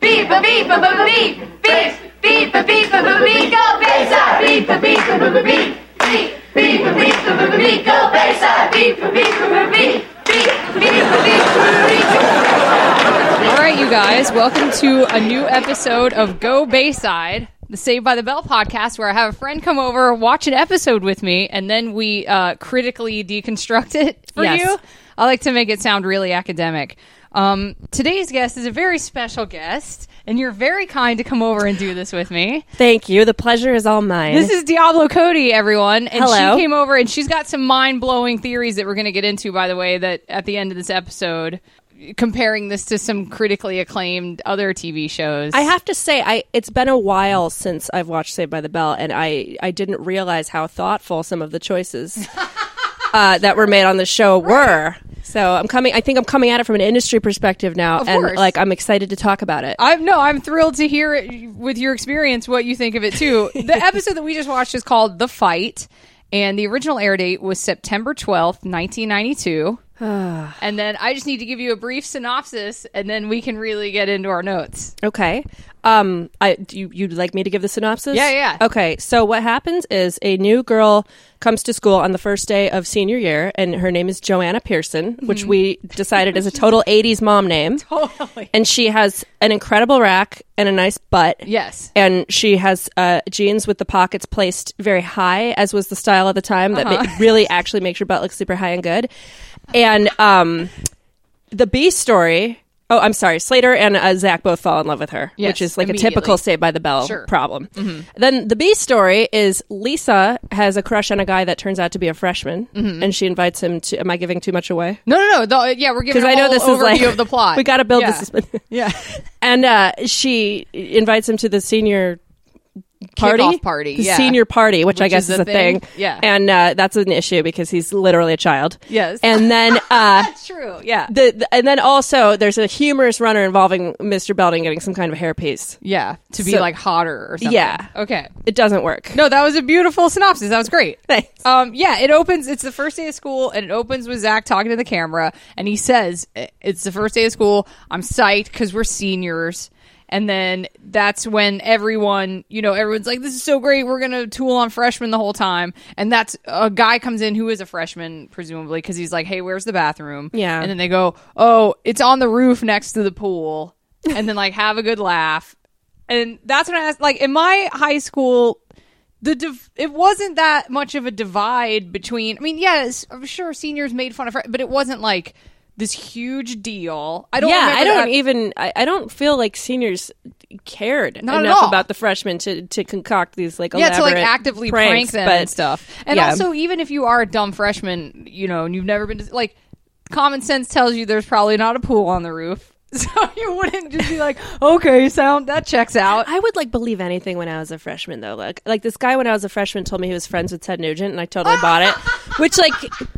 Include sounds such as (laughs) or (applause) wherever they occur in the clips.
Beep a beep a beep beep beep beep a beep a beep beep go Bayside beep a beep a beep beep beep beep a beep a beep beep go Bayside beep a beep a beep beep beep beep a beep a beep beep All right, you guys, welcome to a new episode of Go Bayside, the Saved by the Bell podcast, where I have a friend come over, watch an episode with me, and then we uh, critically deconstruct it for Yes. you. I like to make it sound really academic. Um, today's guest is a very special guest, and you're very kind to come over and do this with me. Thank you. The pleasure is all mine. This is Diablo Cody, everyone. And Hello. she came over and she's got some mind blowing theories that we're going to get into, by the way, that at the end of this episode, comparing this to some critically acclaimed other TV shows. I have to say, I it's been a while since I've watched Saved by the Bell, and I I didn't realize how thoughtful some of the choices (laughs) uh, that were made on the show were. So I'm coming. I think I'm coming at it from an industry perspective now, Of and course. like I'm excited to talk about it. I'm no, I'm thrilled to hear it with your experience what you think of it too. (laughs) the episode that we just watched is called The Fight, and the original air date was September 12th, 1992. (sighs) and then I just need to give you a brief synopsis, and then we can really get into our notes. Okay. Um, I do you you'd like me to give the synopsis? Yeah, yeah. Okay. So what happens is a new girl comes to school on the first day of senior year, and her name is Joanna Pearson, which we decided is a (laughs) total '80s mom name. Totally. And she has an incredible rack and a nice butt. Yes. And she has uh, jeans with the pockets placed very high, as was the style at the time. That Uh-huh. ma- really actually makes your butt look super high and good. And um, the B story. Oh, I'm sorry. Slater and uh, Zach both fall in love with her, Yes, which is like a typical Saved by the Bell Sure. Mm-hmm. problem. Then the B story is Lisa has a crush on a guy that turns out to be a freshman, Mm-hmm. and she invites him to. Am I giving too much away? No, no, no. The, yeah, we're giving Because I know this is like of the plot. (laughs) We got to build yeah. this. (laughs) Yeah. And uh, she invites him to the senior party, Kickoff party, the yeah. senior party, which, I guess is is a a thing. thing, yeah. and uh, that's an issue because he's literally a child. Yes. and then (laughs) uh, That's true. Yeah. the, the- and then also there's a humorous runner involving Mr. Belding getting some kind of hairpiece. Yeah. To be So- like hotter or something. Yeah. Okay. It doesn't work. No, that was a beautiful synopsis. That was great. Thanks. Um, yeah, it opens. It's the first day of school, and it opens with Zach talking to the camera, and he says, "It's the first day of school. I'm psyched because we're seniors." And then that's when everyone, you know, everyone's like, "This is so great. We're gonna tool on freshmen the whole time." And that's a guy comes in who is a freshman, presumably, because he's like, "Hey, where's the bathroom?" Yeah. And then they go, "Oh, it's on the roof next to the pool," (laughs) and then like have a good laugh. And that's when I asked, like, in my high school, the div- it wasn't that much of a divide between. I mean, yes, I'm sure seniors made fun of, but it wasn't like this huge deal. I don't. yeah, I don't that- even. I, I don't feel like seniors cared Not enough about the freshmen to, to concoct these like Yeah, to like actively pranks, prank them but and stuff. And yeah. also, even if you are a dumb freshman, you know, and you've never been to like, common sense tells you there's probably not a pool on the roof, (laughs) so you wouldn't just be like, okay, sound that checks out. I would like believe anything when I was a freshman though. Like like this guy when I was a freshman told me he was friends with Ted Nugent and I totally bought it. (laughs) Which like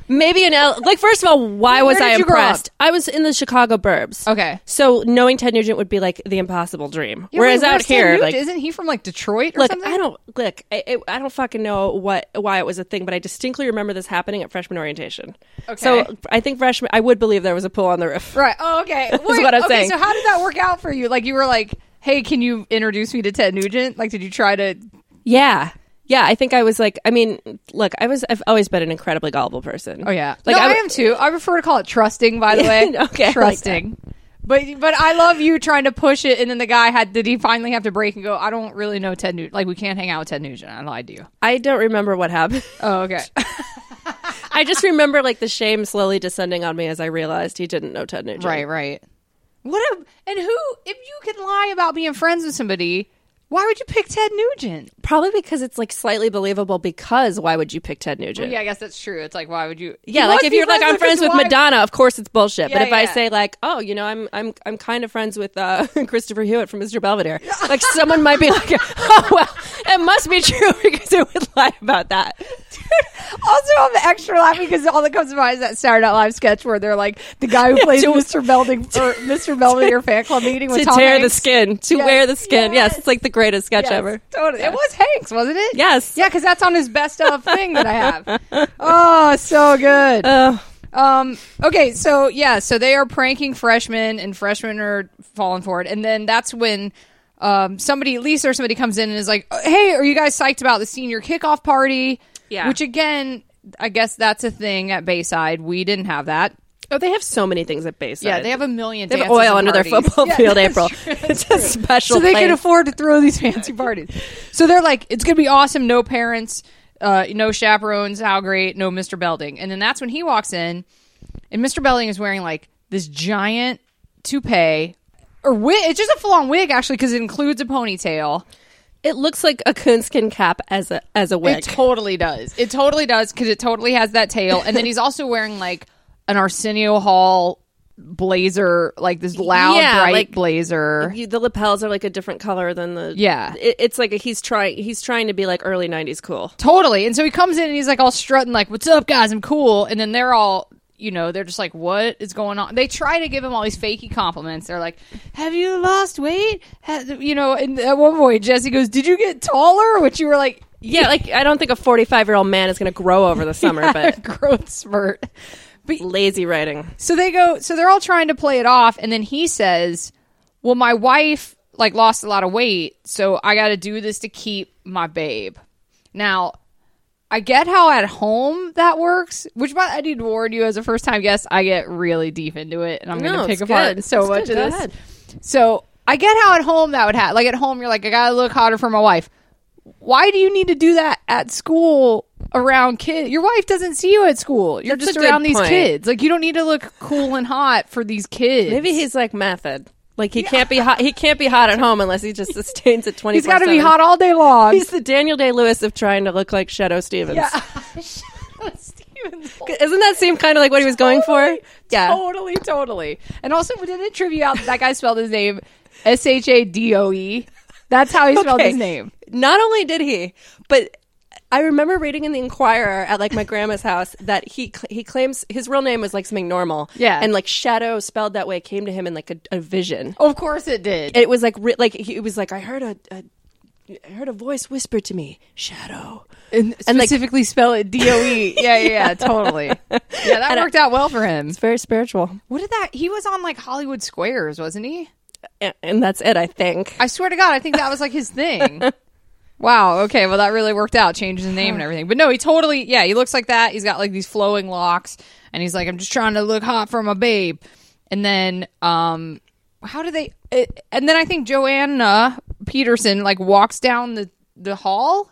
maybe an L- like first of all, why was I did you grow up? impressed? I was in the Chicago burbs. Okay. So knowing Ted Nugent would be like the impossible dream. Yeah, Whereas wait, out here, like isn't he from like Detroit or look, something? I don't look. I, I- I don't fucking know what why it was a thing, but I distinctly remember this happening at freshman orientation. Okay. So I think freshman, I would believe there was a pool on the roof. Right. Oh, okay. (laughs) Wait, okay, saying. So how did that work out for you? Like you were like, "Hey, can you introduce me to Ted Nugent?" Like, did you try to? Yeah. Yeah, I think I was like, I mean, look, I was, I've always been an incredibly gullible person. Oh yeah. Like no, I, am too. I prefer to call it trusting. By the (laughs) way, Okay, like trusting. but but I love you trying to push it, and then the guy had did he finally have to break and go? I don't really know Ted Nugent. Like we can't hang out with Ted Nugent. I lied to you. I don't remember what happened. Oh okay. (laughs) I just remember like the shame slowly descending on me as I realized he didn't know Ted Nugent. right right. What a, and who if you can lie about being friends with somebody, why would you pick Ted Nugent? Probably because it's like slightly believable. Because why would you pick Ted Nugent? Yeah, I guess that's true. It's like why would you? Yeah, like if you're like I'm friends with. Madonna, of course it's bullshit. but Yeah, if I say like, oh, you know, I'm I'm I'm kind of friends with uh, (laughs) Christopher Hewitt from Mr. Belvedere, (laughs) like someone might be like, (laughs) oh well, it must be true because it would lie about that. Also, I'm extra laughing because all that comes to mind is that Saturday Night Live sketch where they're like the guy who plays to- Mr. Belding or Mr. Belvedere fan club meeting with to Tom tear the skin, to Yes, wear the skin. Yes. yes. it's like the greatest sketch Yes, ever. Totally. It was Hanks, wasn't it? Yes. Yeah, because that's on his best of (laughs) thing that I have. Oh, so good. Uh, Um, okay, so yeah, so they are pranking freshmen, and freshmen are falling for it, and then that's when um, somebody, Lisa or somebody, comes in and is like, "Hey, are you guys psyched about the senior kickoff party?" Yeah. which again, I guess that's a thing at Bayside. We didn't have that. Oh, they have so many things at Bayside. Yeah, they have a million. They have oil under their football Yeah, field, April. true, (laughs) It's that's a special so they can afford to throw these fancy parties. So they're like, it's gonna be awesome. No parents, uh, no chaperones. How great? No Mr. Belding. And then that's when he walks in, and Mr. Belding is wearing like this giant toupee or wig. It's just a full on wig actually because it includes a ponytail. It looks like a coonskin cap as a as a wig. It totally does. It totally does because it totally has that tail. And then he's also wearing like an Arsenio Hall blazer, like this loud, Yeah, bright like- blazer. You- the lapels are like a different color than the Yeah. It, it's like a, he's trying he's trying to be like early '90s cool. Totally. And so he comes in and he's like all strutting, like, "What's up, guys? I'm cool." And then they're all, you know, they're just like, "What is going on?" They try to give him all these fakey compliments. They're like, "Have you lost weight?" Ha- You know. And at one point, Jesse goes, "Did you get taller?" Which you were like, Yeah, like I don't think a 45 year old man is going to grow over the (laughs) summer, but (laughs) growth spurt." Lazy writing. So they go, so they're all trying to play it off, and then he says, "Well, my wife like lost a lot of weight, so I got to do this to keep my babe." Now, I get how at home that works, which by I need to warn you as a first time guest, I get really deep into it, and I'm gonna pick apart good. so It's much good. of this. So I get how at home that would happen. Like at home, you're like, I gotta look hotter for my wife. Why do you need to do that at school around kids? Your wife doesn't see you at school. You're That's just around these point. kids. Like you don't need to look cool and hot for these kids. Maybe he's like method. Like he can't be hot. He can't be hot at home unless he just sustains it twenty. he's got to be hot all day long. He's the Daniel Day Lewis of trying to look like Shadoe Stevens. yeah. (laughs) (laughs) Stevens. Doesn't that seem kind of like what he was going for? Yeah. Totally, totally. And also, we did a trivia out that that guy spelled his name S H A D O E. That's how he spelled Okay. his name. Not only did he, but I remember reading in the Inquirer at like my grandma's house that he cl- he claims his real name was like something normal. Yeah. and like shadow spelled that way came to him in like a, a vision. Of course, it did. It was like re- like he it was like I heard a, a I heard a voice whisper to me, shadow. and and, like- specifically spell it D O E. (laughs) Yeah, yeah, yeah, totally. Yeah, that And I- worked out well for him. It's very spiritual, What did that? He was on like Hollywood Squares, wasn't he? A- and that's it. I think. I swear to God, I think that was like his thing. (laughs) wow. Okay. Well, that really worked out. Changed his name and everything. But no, he totally. Yeah, he looks like that. He's got like these flowing locks, and he's like, "I'm just trying to look hot for my babe." And then, um, how do they? It, and then I think Joanna Peterson like walks down the the hall.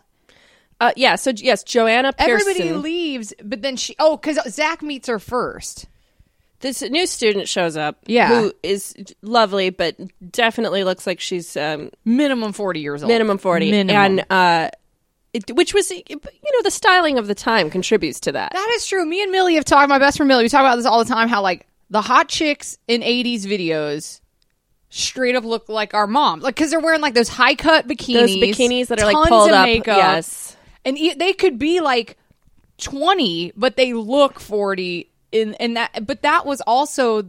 Uh, yeah. So yes, Joanna Pearson. Everybody leaves, but then she. Oh, because Zach meets her first. This new student shows up. Yeah. who is lovely, but definitely looks like she's um, Minimum forty years old. minimum 40 Minimum. and uh it, which was you know the styling of the time contributes to that That is true. Me and Millie have talked. My best friend Millie, we talk about this all the time. How like the hot chicks in '80s videos straight up look like our mom, like because they're wearing like those high cut bikinis, those bikinis that are like pulled of up makeup, yes and e- they could be like 20, but they look 40. In in that, but that was also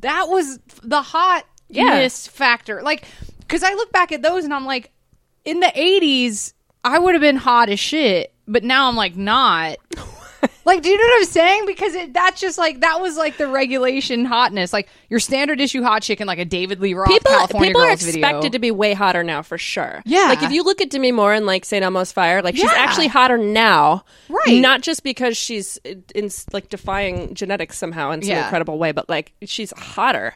that was the hotness Yeah. factor. Like, because I look back at those and I'm like, in the 80s, I would have been hot as shit, but now I'm like, not. (laughs) like, do you know what I'm saying? Because it, that's just like, that was like the regulation hotness. Like, your standard issue hot chicken, like a David Lee Roth people California people are Girls expected to be way hotter now for sure Yeah. like if you look at demi moore in like st elmo's fire like she's Yeah. actually hotter now Right. not just because she's in, in like defying genetics somehow in some Yeah. incredible way but like she's hotter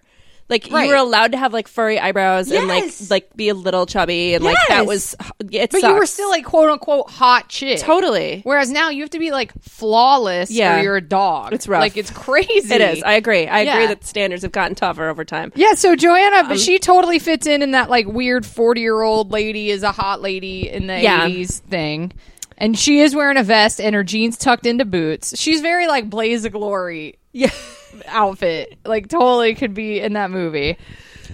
like Right. you were allowed to have like furry eyebrows and like like be a little chubby and like that was it but you were still like quote unquote hot chick. totally Whereas now you have to be like flawless Yeah. or you're a dog. It's rough. Like it's crazy. It is. I agree. I agree that standards have gotten tougher over time. Yeah, so Joanna, Um, but she totally fits in in that like weird forty year old lady is a hot lady in the Yeah. eighties thing, and she is wearing a vest and her jeans tucked into boots. She's very like Blaze of Glory Yeah. Outfit, like totally could be in that movie.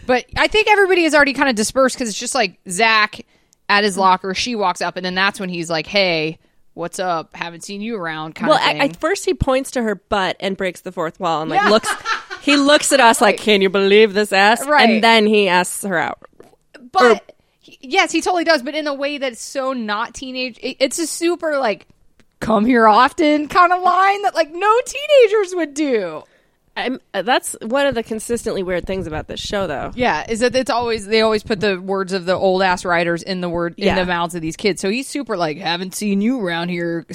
But I think everybody is already kind of dispersed because it's just like Zach at his locker. She walks up, and then that's when he's like, "Hey, what's up? Haven't seen you around." Kind Well, of thing. at, at first he points to her butt and breaks the fourth wall and like Yeah. looks. He looks at us like, "Can you believe this ass?" Right. And then he asks her out. but he- yes, he totally does. But in a way that's so not teenage. It, it's a super like come here often kind of line that like no teenagers would do. I'm, uh, that's one of the consistently weird things about this show, though. Yeah, is that it's always they always put the words of the old ass writers in the word in the mouths of these kids. So he's super like, haven't seen you around here,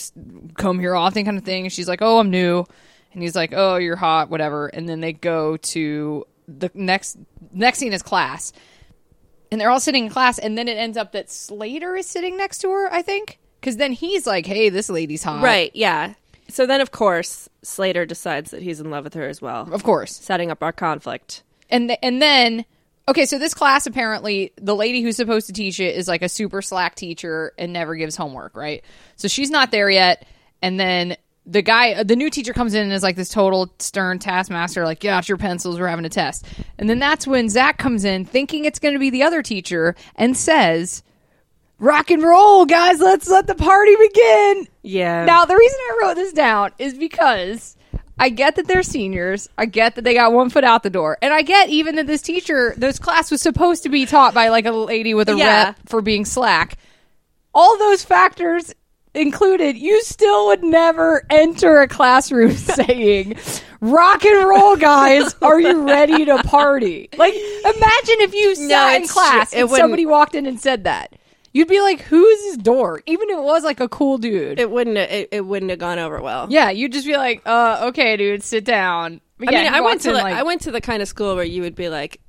come here often, kind of thing. And she's like, oh, I'm new, and he's like, oh, you're hot, whatever. And then they go to the next next scene is class, and they're all sitting in class, and then it ends up that Slater is sitting next to her, I think, because then he's like, hey, this lady's hot, Right, yeah. So then, of course, Slater decides that he's in love with her as well, Of course. setting up our conflict. and th- and then okay so this class apparently the lady who's supposed to teach it is like a super slack teacher and never gives homework right so she's not there yet and then the guy uh, the new teacher comes in and is like this total stern taskmaster like get out your pencils we're having a test and then that's when zach comes in thinking it's going to be the other teacher and says rock and roll guys let's let the party begin Yeah. now, the reason I wrote this down is because I get that they're seniors. I get that they got one foot out the door. And I get even that this teacher, this class was supposed to be taught by like a lady with a Yeah. rep for being slack. All those factors included, you still would never enter a classroom (laughs) saying, Rock and roll, guys. Are you ready to party? Like, imagine if you sat in class true. And somebody walked in and said that. You'd be like, "Who is this dork?" Even if it was like a cool dude. it wouldn't it, it wouldn't have gone over well. Yeah, you'd just be like, uh, okay, dude, sit down. But I yeah, mean, I went to in like, I went to the kind of school where you would be like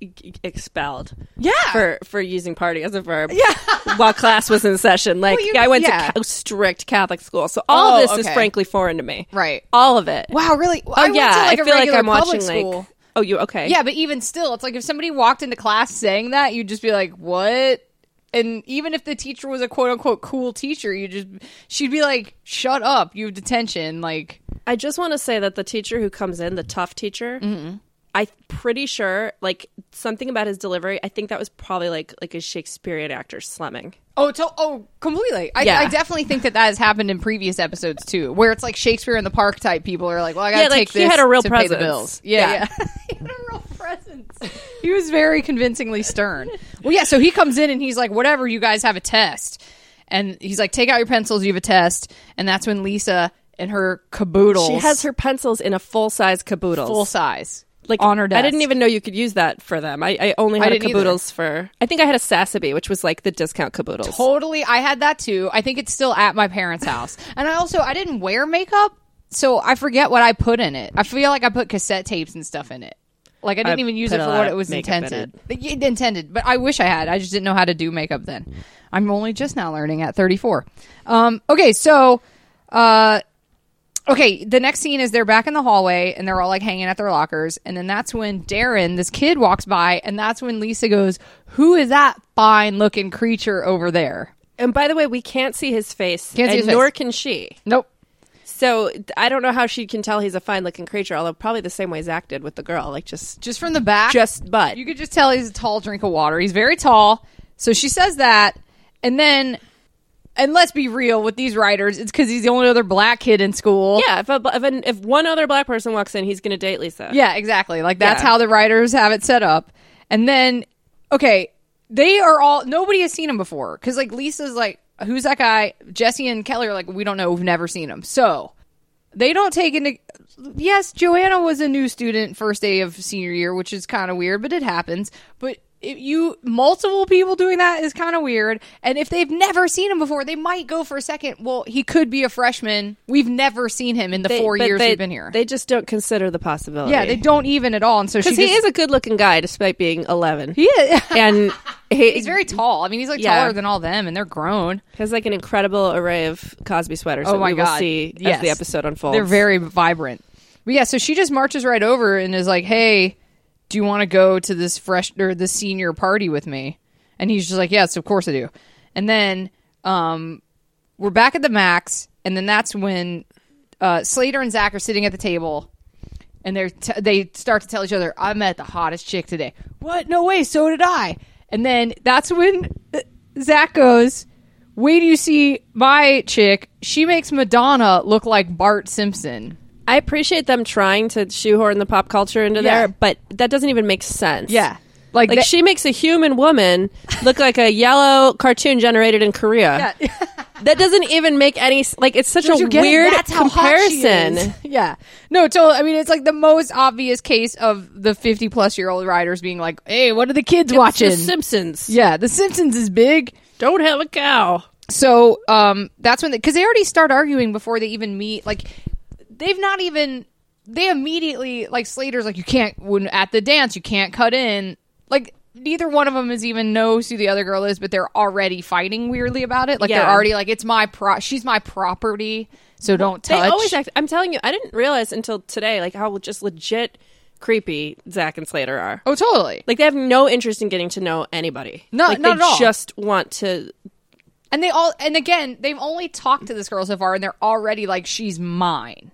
expelled yeah, for for using party as a verb. Yeah. (laughs) while class was in session. Like Well, you- I went yeah. to ca- strict Catholic school, so all Oh, of this is frankly foreign to me. right. All of it. Wow, really? Oh I yeah, to, like, I feel like I'm watching school. like. Oh, you okay? Yeah, but even still, it's like if somebody walked into class saying that, you'd just be like, "What?" And even if the teacher was a quote unquote cool teacher, you just she'd be like, "Shut up, you have detention." Like, I just want to say that the teacher who comes in, the tough teacher, Mm-hmm. I'm pretty sure like something about his delivery. I think that was probably like like a Shakespearean actor slumming. Oh, to- oh, completely. I, Yeah. I definitely think that that has happened in previous episodes too, where it's like Shakespeare in the Park type people are like, "Well, I got to Yeah, like, take he this had a real to pay the presence. bills." Yeah, Yeah. yeah. (laughs) he had a real presence. He was very convincingly stern. Well, yeah. So he comes in and he's like, "Whatever, you guys have a test," and he's like, "Take out your pencils, you have a test," and that's when Lisa and her caboodles, She has her pencils in a full size caboodle. full size, like on her desk. I didn't even know you could use that for them. I, I only had a didn't either. caboodles for. I think I had a Sassaby, which was like the discount caboodles. Totally. I had that too. I think it's still at my parents' house. And I also I didn't wear makeup, so I forget what I put in it. I feel like I put cassette tapes and stuff in it. Like I didn't I even use it for what it was makeup in intended. It intended, but I wish I had. I just didn't know how to do makeup then. I'm only just now learning at 34. Um, okay, so uh, okay, the next scene is they're back in the hallway and they're all like hanging at their lockers, and then that's when Darren, this kid, walks by, and that's when Lisa goes, "Who is that fine looking creature over there?" And by the way, we can't see his face, Can't see and his face. nor can she. Nope. So I don't know how she can tell he's a fine looking creature. Although probably the same way Zach did with the girl, like just Just from the back, just butt. you could just tell he's a tall drink of water. He's very tall. So she says that, and then, and let's be real with these writers, it's because he's the only other black kid in school. yeah, if a, if, an, if one other black person walks in, he's going to date Lisa. Yeah, exactly. Like that's Yeah. how the writers have it set up. And then, okay, they are all nobody has seen him before because like Lisa's like, who's that guy? Jesse and Kelly are like, we don't know. We've never seen him. So they don't take into. Yes, Joanna was a new student first day of senior year, which is kind of weird, but it happens. But if you multiple people doing that is kind of weird. And if they've never seen him before, they might go for a second. Well, he could be a freshman. We've never seen him in the They- four years they, we've been here. They just don't consider the possibility. Yeah, they don't even at all. And so because he just- is a good looking guy despite being 11. he is. (laughs) and he, he's very tall. I mean, he's like Yeah. taller than all them, and they're grown. He has like an incredible array of Cosby sweaters Oh that my we will see Yes. as the episode unfolds. They're very vibrant. But yeah, so she just marches right over and is like, "Hey, do you want to go to this fresh or the senior party with me?" And he's just like, "Yes, of course I do." And then um, we're back at the max, and then that's when uh, Slater and Zach are sitting at the table, and they're t- they start to tell each other, "I met the hottest chick today." What? No way! So did I. And then that's when uh, Zach goes, "Wait do you see my chick? She makes Madonna look like Bart Simpson." I appreciate them trying to shoehorn the pop culture into Yeah. there, but that doesn't even make sense. Yeah, like, Like she makes a human woman look like a yellow cartoon generated in Korea. Yeah. (laughs) that doesn't even make any like. It's such Don't a you get it? weird That's how hot she comparison. (laughs) Yeah. No, totally. I mean, it's like the most obvious case of the 50 plus year old writers being like, hey, what are the kids watching? The Simpsons. yeah, The Simpsons is big. Don't have a cow. So um, that's when, because they, already start arguing before they even meet. Like, they've not even, they immediately, like, Slater's like, you can't, when at the dance, you can't cut in. Like, neither one of them is even knows who the other girl is, but they're already fighting weirdly about it. Like, they're already like, it's my pro, she's my property, so don't touch. They always act. I'm telling you, I didn't realize until today, like how just legit creepy Zach and Slater are. oh, totally. Like they have no interest in getting to know anybody. No- like, not they at all. Just want to. And they all, and again, they've only talked to this girl so far, and they're already like, she's mine.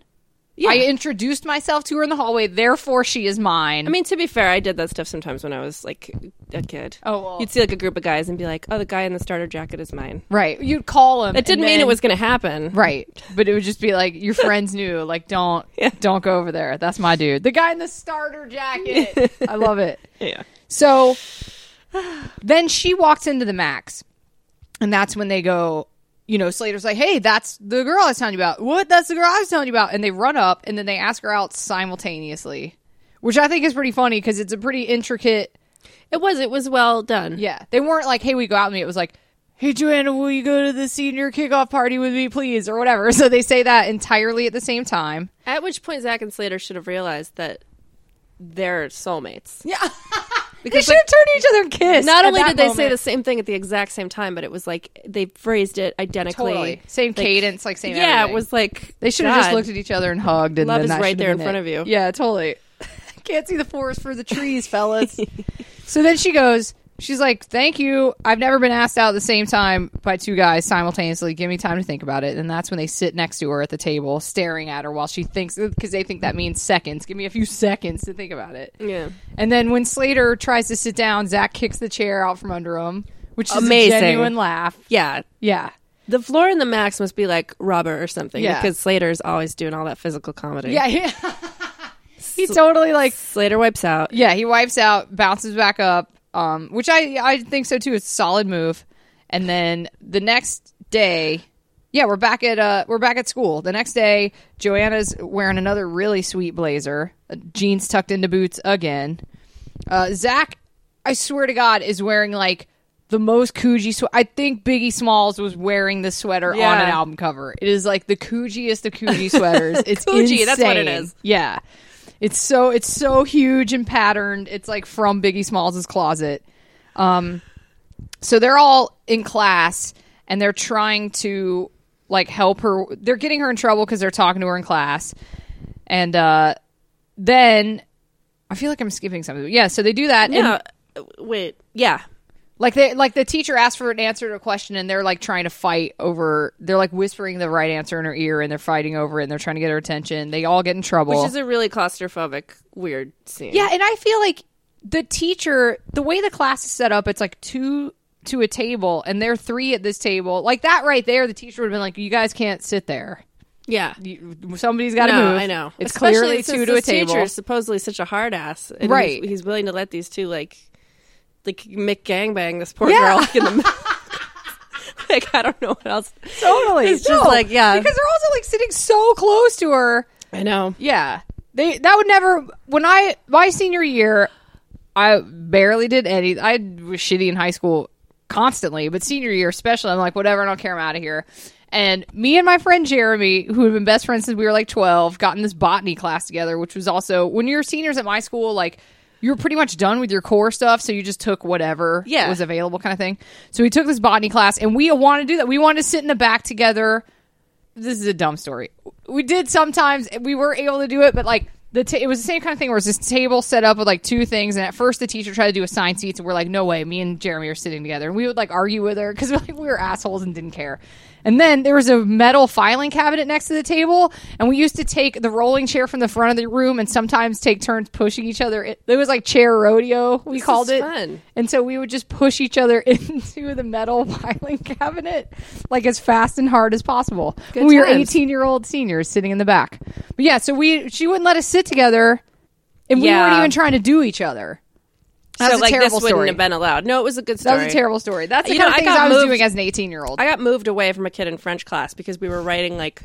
Yeah. I introduced myself to her in the hallway, therefore she is mine. I mean, to be fair, I did that stuff sometimes when I was like a kid. Oh, well. you'd see like a group of guys and be like, "Oh, the guy in the starter jacket is mine." right? You'd call him. It didn't and mean it was going to happen. right, but it would just be like your friends knew, like, don't, (laughs) Yeah. don't go over there. That's my dude, the guy in the starter jacket. I love it. (laughs) Yeah. So then she walks into the Max, and that's when they go. You know, Slater's like, "Hey, that's the girl I was telling you about. What? That's the girl I was telling you about." And they run up, and then they ask her out simultaneously, which I think is pretty funny because it's a pretty intricate. It was. It was well done. Yeah, they weren't like, "Hey, we go out with me." It was like, "Hey, Joanna, will you go to the senior kickoff party with me, please?" or whatever. (laughs) So they say that entirely at the same time. At which point, Zach and Slater should have realized that they're soulmates. Yeah, (laughs) they should have turned each other and kissed. not only did they say the same thing at the exact same time, but it was like they phrased it identically. totally same Like, cadence, like same. Yeah, everything. it was like They should have just looked at each other and hugged. And Love then is that right there in front it. of you. Yeah, totally. (laughs) Can't see the forest for the trees, fellas. (laughs) so then she goes. She's like, "Thank you. I've never been asked out at the same time by two guys simultaneously. Give me time to think about it." And that's when they sit next to her at the table, staring at her while she thinks because they think that means seconds. Give me a few seconds to think about it. Yeah. And then when Slater tries to sit down, Zach kicks the chair out from under him, which is Amazing. a genuine laugh. Yeah. Yeah. The floor in the max must be like rubber or something. Yeah. Because Slater's always doing all that physical comedy. Yeah. yeah. (laughs) he totally like Slater wipes out. Yeah, he wipes out, bounces back up, um, which I I think so too. It's a solid move. And then the next day, yeah, we're back at uh we're back at school. The next day, Joanna's wearing another really sweet blazer, uh, jeans tucked into boots again. Uh, Zach, I swear to God, is wearing like the most Coogi sweater. I think Biggie Smalls was wearing the sweater on an album cover. It is like the Coogiest of Coogi (laughs) sweaters. It's Coogi, that's what it insane. Yeah. It's so it's so huge and patterned. It's like from Biggie Smalls' closet. Um so they're all in class and they're trying to like help her they're getting her in trouble because they're talking to her in class. And uh then I feel like I'm skipping something. Yeah, so they do that and Yeah. Uh, Wait. Yeah. Like they like the teacher asked for an answer to a question and they're like trying to fight over they're like whispering the right answer in her ear and they're fighting over it and they're trying to get her attention. They all get in trouble. Which is a really claustrophobic, weird scene. Yeah, and I feel like the teacher, the way the class is set up, it's like two to a table, and they're three at this table. Like that right there, the teacher would have been like, "You guys can't sit there. Yeah. You, somebody's got to no, move." I know. It's Especially clearly two to a table. Teacher is supposedly such a hard ass, and Right. He's, he's willing to let these two like, like Mick gangbang this poor Yeah. girl like, in the middle. (laughs) (laughs) like I don't know what else. Totally, It's just like, yeah. because they're also like sitting so close to her. I know. Yeah, they that would never. When I my senior year, I barely did any. I was shitty in high school constantly, but senior year especially, I'm like, whatever, I don't care, I'm out of here. And me and my friend Jeremy, who had been best friends since we were like 12, got in this botany class together, which was also when you're seniors at my school, like you were pretty much done with your core stuff, so you just took whatever Yeah. was available, kind of thing. So we took this botany class, and we wanted to do that. We wanted to sit in the back together this is a dumb story. We did sometimes. We were able to do it, but like the ta- it was the same kind of thing where it's this table set up with like two things, and at first the teacher tried to do assigned seats, and we're like, no way. Me and Jeremy are sitting together, and we would like argue with her because (laughs) like, we were assholes and didn't care. And then there was a metal filing cabinet next to the table, and we used to take the rolling chair from the front of the room and sometimes take turns pushing each other. It, it was like chair rodeo, we This called it. fun. And so we would just push each other (laughs) into the metal filing cabinet like as fast and hard as possible. Good we were 18 year old seniors sitting in the back. But yeah, so we she wouldn't let us sit together and we Yeah. weren't even trying to do each other. That's so a like this wouldn't story. have been allowed. No, it was a good story. That was a terrible story. That's the You kind know, of I got I, was moved- doing as an 18 year old. I got moved away from a kid in French class because we were writing like.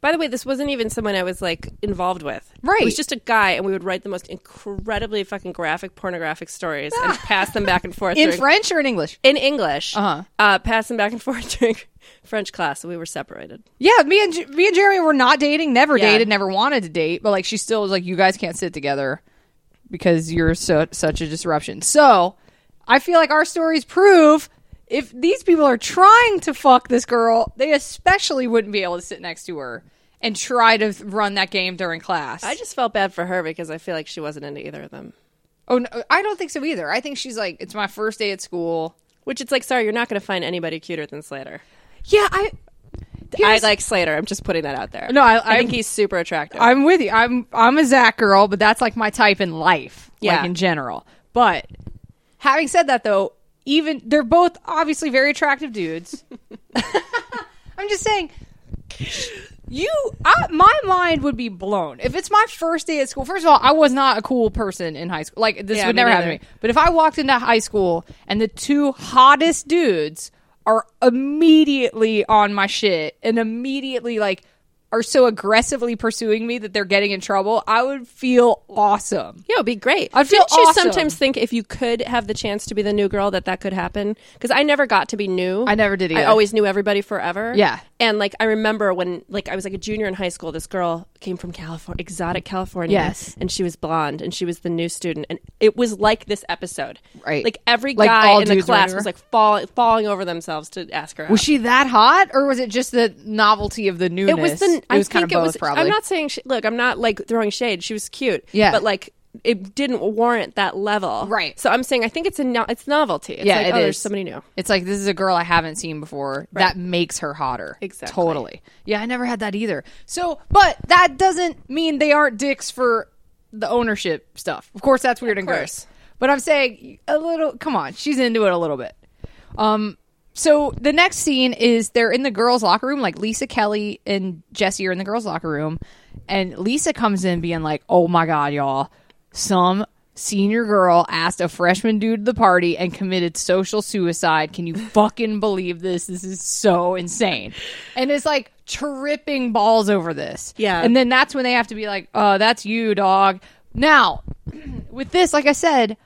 By the way, this wasn't even someone I was like involved with. Right. It was just a guy, and we would write the most incredibly fucking graphic, pornographic stories and (laughs) pass them back and forth In during- French or in English? in English. Uh-huh. Uh, pass them back and (laughs) forth during French class. So we were separated. Yeah, me and me and Jeremy were not dating, never Yeah. dated, never wanted to date, but like she still was like, you guys can't sit together because you're so such a disruption. So I feel like our stories prove if these people are trying to fuck this girl, they especially wouldn't be able to sit next to her and try to run that game during class. I just felt bad for her because I feel like she wasn't into either of them. oh, no, I don't think so either. I think she's like, it's my first day at school. Which it's like, sorry, you're not going to find anybody cuter than Slater. Yeah, I. I like Slater. I'm just putting that out there. No, I- I think I'm- he's super attractive. I'm with you. I'm I'm a Zach girl, but that's like my type in life, like in general. But having said that, though, even they're both obviously very attractive dudes. (laughs) I'm just saying, you, I, my mind would be blown if it's my first day at school. First of all, I was not a cool person in high school. Like this Yeah, would me never happen to neither. me. But if I walked into high school and the two hottest dudes are immediately on my shit and immediately like are so aggressively pursuing me that they're getting in trouble, I would feel awesome. Yeah, it'd be great. I'd feel Didn't you awesome. sometimes think if you could have the chance to be the new girl that that could happen? Because I never got to be new. I never did I always knew everybody forever. Yeah. And like I remember when like I was like a junior in high school, this girl came from California, exotic California. Yes. And she was blonde and she was the new student. And it was like this episode. Right. Like every Like, guy in the class was like fall, falling over themselves to ask her out. Was she that hot, or was it just the novelty of the newness? It was the. It I was of think both, it was. probably. I'm not saying. She, look, I'm not like throwing shade. She was cute. Yeah. But like, it didn't warrant that level. Right. So I'm saying I think it's a no, it's novelty. It's Yeah, like, it oh, there's somebody new. It's like this is a girl I haven't seen before. That makes her hotter. Exactly. Totally. Yeah, I never had that either. So, but that doesn't mean they aren't dicks for the ownership stuff. Of course, that's weird and course. gross. But I'm saying a little. Come on, she's into it a little bit. Um. So the next scene is they're in the girls' locker room. Like Lisa Kelly and Jesse are in the girls' locker room, and Lisa comes in being like, "Oh my god, y'all! Some senior girl asked a freshman dude to the party and committed social suicide. Can you fucking believe this? This is so insane." And it's like tripping balls over this. Yeah. and then that's when they have to be like, "Oh, that's you, dog." Now, (clears throat) with this, like I said,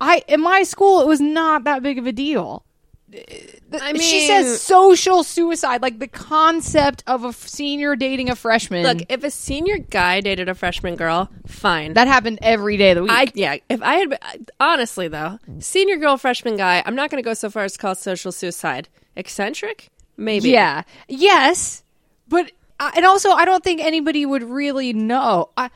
I in my school it was not that big of a deal. I mean, she says social suicide, like the concept of a f- senior dating a freshman. Look, if a senior guy dated a freshman girl, fine. that happened every day of the week. I yeah. If I had honestly though, senior girl, freshman guy, I'm not going to go so far as to call it social suicide. Eccentric, maybe. yeah, yes, but uh, and also I don't think anybody would really know. I,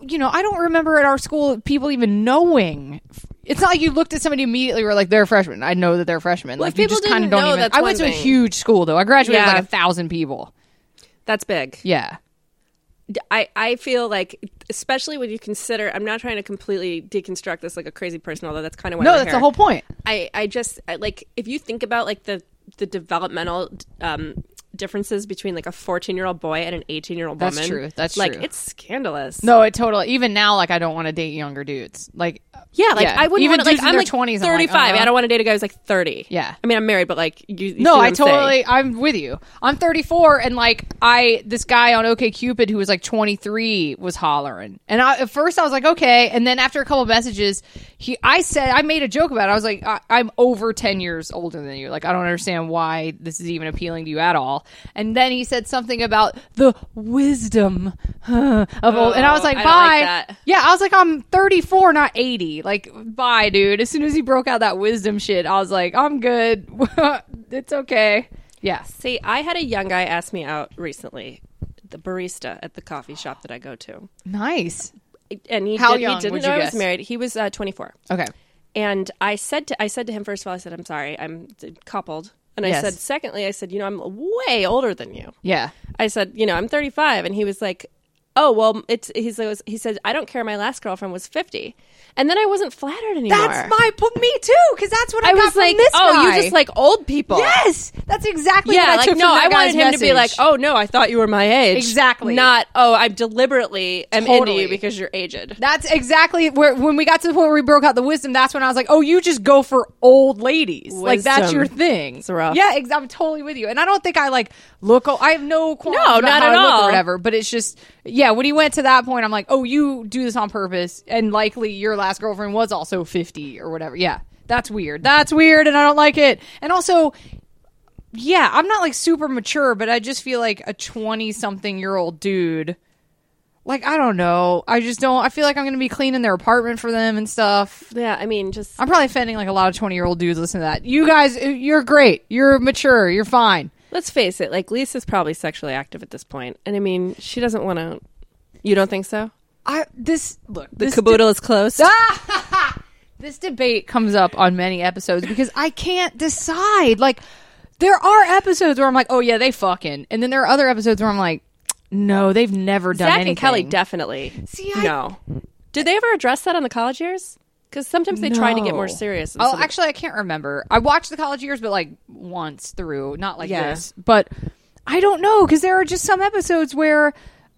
you know, I don't remember at our school people even knowing. It's not like you looked at somebody immediately were like, they're a freshman. I know that they're freshmen. Well, like if you people just kind of didn't don't know, even. that's I went to a thing. huge school though. I graduated with Yeah. like a thousand people. that's big. Yeah. I, I feel like, especially when you consider, I'm not trying to completely deconstruct this like a crazy person, although that's kind of why No, we're that's here. the whole point. I, I just I, like if you think about like the the developmental um, differences between like a 14 year old boy and an 18 year old woman. That's true. That's like true. it's scandalous. No, it totally. Even now, like I don't want to date younger dudes. Like, yeah, like yeah. I wouldn't even want to, like I'm like 20s, I'm like, 35. uh-huh. I don't want to date a guy who's like 30. Yeah. I mean I'm married, but like you. you no, I I'm saying. totally. I'm with you. I'm 34, and like I, this guy on OkCupid who was like 23 was hollering, and I, at first I was like, okay, and then after a couple of messages, he, I said, I made a joke about it. I was like, I, I'm over 10 years older than you. Like I don't understand why this is even appealing to you at all. And then he said something about the wisdom huh, of old, and I was Oh, like, I bye. like. Yeah, I was like, I'm 34, not 80. Like, bye, dude. As soon as he broke out that wisdom shit, I was like, I'm good. (laughs) it's okay. Yeah. See, I had a young guy ask me out recently, the barista at the coffee shop that I go to, Nice. and he How did, young he didn't know I was married. He was uh, 24. Okay. And I said to I said to him first of all, I said, "I'm sorry, I'm coupled." And I Yes. said, secondly, I said, "You know, I'm way older than you." Yeah. I said, "You know, I'm 35," and he was like, "Oh, well, it's." He's like, he said, "I don't care. My last girlfriend was 50," and then I wasn't flattered anymore. That's my me too, because that's what I, I was like, "Oh, guy. you just like old people." yes, that's exactly Yeah, what I like took no, I wanted him to be like, "Oh no, I thought you were my age." Exactly. Not, "Oh, I deliberately am into you because you're aged." That's exactly where when we got to the point where we broke out the wisdom. That's when I was like, "Oh, you just go for old ladies. Like that's your thing." It's rough. Yeah, ex- I'm totally with you. And I don't think I like look. I have no qualms No, about not how at all. or whatever. But it's just yeah. When he went to that point, I'm like, "Oh, you do this on purpose," and likely your last girlfriend was also 50 or whatever. Yeah, that's weird. That's weird, and I don't like it. And also. Yeah, I'm not like super mature, but I just feel like a 20 something year old dude like I don't know. I just don't. I feel like I'm going to be cleaning their apartment for them and stuff. Yeah, I mean, just I'm probably offending like a lot of 20 year old dudes Listen to that. You guys, uh, you're great. You're mature. You're fine. let's face it. Like Lisa's probably sexually active at this point, and I mean, she doesn't want to. You don't think so? I this look The this caboodle is closed. (laughs) this debate comes up on many episodes because I can't decide. Like there are episodes where I'm like, oh yeah, they fucking, and then there are other episodes where I'm like, no, they've never done Zach anything. and Kelly definitely. See, I- no. Did they ever address that on the college years? Because sometimes they try to get more serious. Oh, of- actually, I can't remember. I watched the college years, but like once through, not like Yeah. this. But I don't know because there are just some episodes where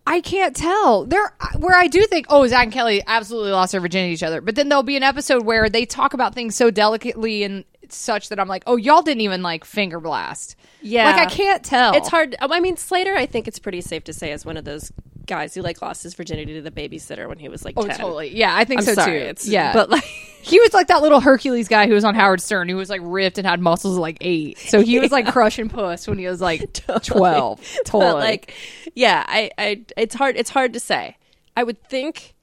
I can't tell. There, where I do think, oh, Zach and Kelly absolutely lost their virginity to each other. But then there'll be an episode where they talk about things so delicately and such that I'm like, oh, y'all didn't even like finger blast. Yeah. like I can't tell. It's hard. Oh, I mean, Slater, I think it's pretty safe to say, is one of those guys who like lost his virginity to the babysitter when he was like Oh, 10. totally. Yeah, I think I'm so sorry. too. It's, yeah, but like, (laughs) He was like that little Hercules guy who was on Howard Stern, who was like ripped and had muscles like eight. So he was like (laughs) crushing puss when he was like (laughs) twelve. Totally. but like, yeah, I, I, it's hard. It's hard to say. I would think.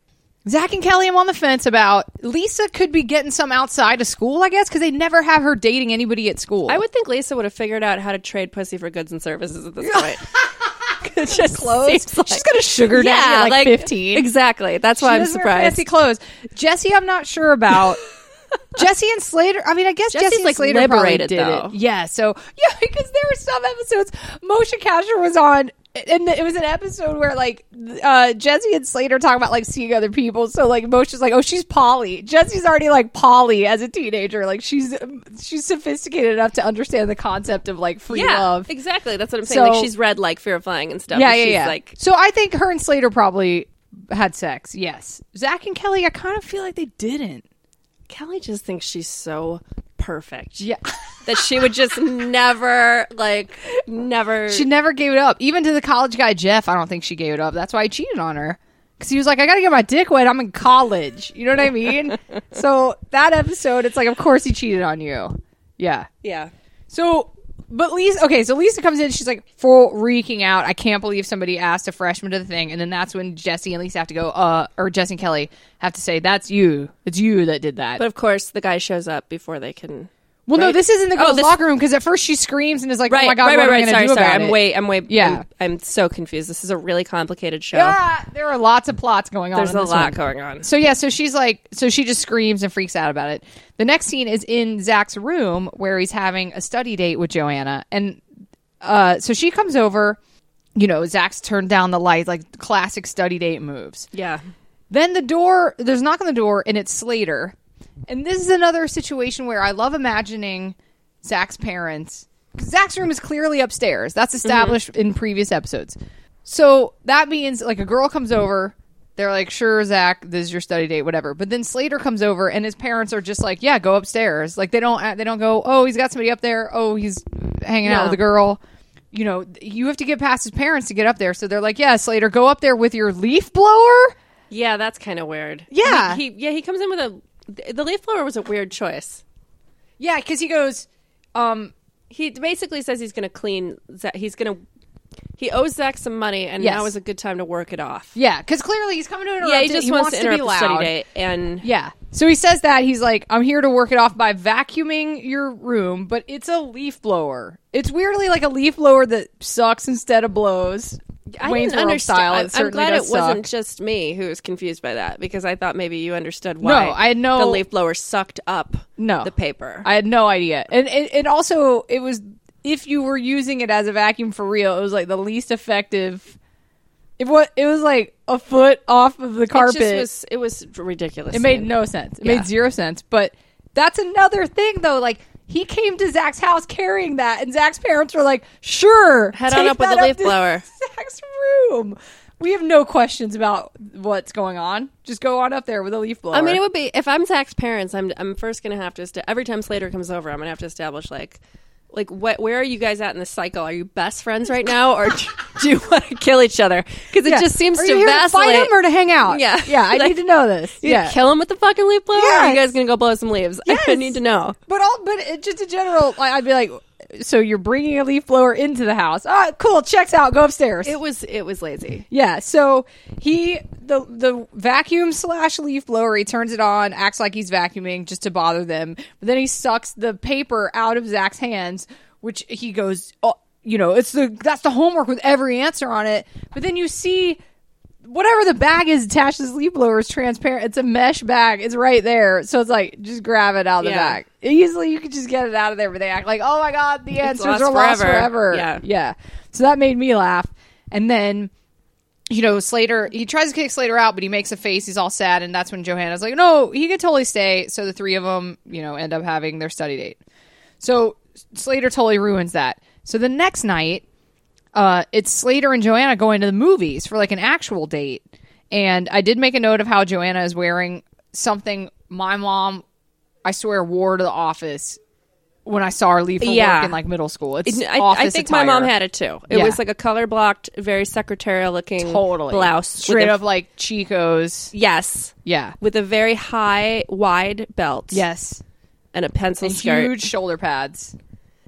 Zach and Kelly, I'm on the fence about. Lisa could be getting some outside of school, I guess, because they never have her dating anybody at school. I would think Lisa would have figured out how to trade pussy for goods and services at this point. (laughs) it's just clothes. like- She's got a sugar daddy at like, fifteen. Exactly. That's why She I'm surprised. Fancy clothes. Jesse, I'm not sure about. Jesse and Slater. I mean, I guess Jesse and like, Slater liberated, probably did though. it. Yeah. So yeah, (laughs) because there were some episodes. Moshe Kasher was on, and it was an episode where like uh, Jesse and Slater talk about like seeing other people. So like Moshe's like, oh, she's poly. Jesse's already like poly as a teenager. Like she's she's sophisticated enough to understand the concept of like free yeah, love. exactly. That's what I'm saying. So- like she's read like Fear of Flying and stuff. Yeah, and yeah, she's yeah. Like, so I think her and Slater probably had sex. Yes, Zach and Kelly. I kind of feel like they didn't. Kelly just thinks she's so perfect. Yeah. that she would just (laughs) never like never. She never gave it up. Even to the college guy Jeff, I don't think she gave it up. That's why he cheated on her. Because he was like, I got to get my dick wet. I'm in college. You know what I mean? (laughs) so that episode, it's like, of course he cheated on you. Yeah. yeah. So, but Lisa, okay, so Lisa comes in. She's like full reeking out. I can't believe somebody asked a freshman to the thing. And then that's when Jesse and Lisa have to go, uh, or Jesse and Kelly have to say, that's you. It's you that did that. But of course, the guy shows up before they can. Well, no, this isn't the Oh, this- locker room because at first she screams and is like, Right, oh my God, right, what right, am I right. going to do sorry. about I'm it? way, I'm way. Yeah. I'm, I'm so confused. This is a really complicated show. Yeah, there are lots of plots going on. There's a lot one. going on. So yeah, so she's like, so she just screams and freaks out about it. The next scene is in Zach's room where he's having a study date with Joanna, and uh, so she comes over. You know, Zach's turned down the light, like classic study date moves. Yeah. Then the door, there's a knock on the door, and it's Slater. And this is another situation where I love imagining Zach's parents. Zach's room is clearly upstairs. That's mm-hmm. established in previous episodes. So that means like a girl comes over. They're like, sure, Zach, this is your study date, whatever. But then Slater comes over, and his parents are just like, yeah, go upstairs. Like they don't, they don't go, oh, he's got somebody up there. Oh, he's hanging out with a girl. You know, you have to get past his parents to get up there. So they're like, yeah, Slater, go up there with your leaf blower. Yeah, that's kind of weird. Yeah. He, he yeah he comes in with a the leaf blower was a weird choice. Yeah, because he goes, um, He basically says he's going to clean. He's going to. He owes Zach some money, and Yes. now is a good time to work it off. yeah, because clearly he's coming to interrupt. Yeah, he it. just wants, to be interrupt the loud. study date, and Yeah. So he says that he's like, I'm here to work it off by vacuuming your room, but it's a leaf blower. It's weirdly like a leaf blower that sucks instead of blows. I Wayne's didn't World understand. style. I- I'm certainly glad it does suck. wasn't just me who was confused by that because I thought maybe you understood why. No, I had no- the leaf blower sucked up No. the paper. I had no idea. And it, it also it was if you were using it as a vacuum for real, it was like the least effective It was it was like a foot off of the carpet. It just was. It was ridiculous. It made no sense. It Yeah. made zero sense. But that's another thing, though. Like he came to Zach's house carrying that, and Zach's parents were like, "Sure, Head on up with the leaf blower." (laughs) Zach's room." We have no questions about what's going on. Just go on up there with a leaf blower. I mean, it would be if I'm Zach's parents. I'm I'm first gonna have to est- every time Slater comes over, I'm gonna have to establish like. Like what? Where are you guys at in this cycle? Are you best friends right now, or (laughs) do, you want to kill each other? Because it Yeah. just seems to vacillate. to fight him or to hang out? Yeah. yeah. I (laughs) Like, need to know this. You yeah, kill him with the fucking leaf blower. Or are you guys gonna go blow some leaves? (laughs) I Yes. need to know. But all, but it, just in general, like, I'd be like, so you're bringing a leaf blower into the house? Right, cool. Checks out. Go upstairs. It was it was lazy. Yeah, so he the the vacuum slash leaf blower, he turns it on, acts like he's vacuuming just to bother them, but then he sucks the paper out of Zach's hands, which he goes, oh, you know, it's the that's the homework with every answer on it. But then you see whatever the bag is attached to this leaf blower is transparent. It's a mesh bag. It's right there. So it's like just grab it out of the bag. Easily you could just get it out of there, but they act like, oh my god, the answers lost are lost forever. forever. Yeah. Yeah. So that made me laugh. And then you know, Slater, he tries to kick Slater out, but he makes a face. He's all sad. And that's when Johanna's like, no, he could totally stay. So the three of them, you know, end up having their study date. So Slater totally ruins that. So the next night, uh, it's Slater and Joanna going to the movies for like an actual date. And I did make a note of how Joanna is wearing something my mom, I swear, wore to the office when I saw her leave for Yeah. work in like middle school. It's I, I think attire. my mom had it too. It Yeah. was like a color blocked, very secretarial looking totally blouse, straight up like Chico's. Yes, Yeah. with a very high, wide belt. Yes. and a pencil And skirt. huge shoulder pads.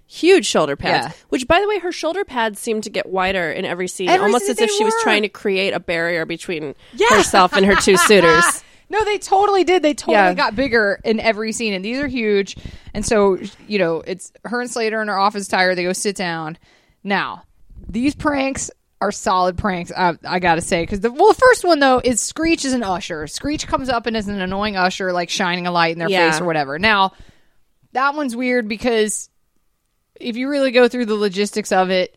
huge shoulder pads. Yeah. Which, by the way, her shoulder pads seem to get wider in every scene, Every almost as if they she was trying to create a barrier between herself and her two suitors. (laughs) No, they totally did. They totally Yeah. got bigger in every scene, and these are huge. And so, you know, it's her and Slater in her office tire. They go sit down. Now, these pranks are solid pranks. I, I gotta say, because the well, the first one though is Screech is an usher. Screech comes up and is an annoying usher, like shining a light in their Yeah. face or whatever. Now, that one's weird because if you really go through the logistics of it,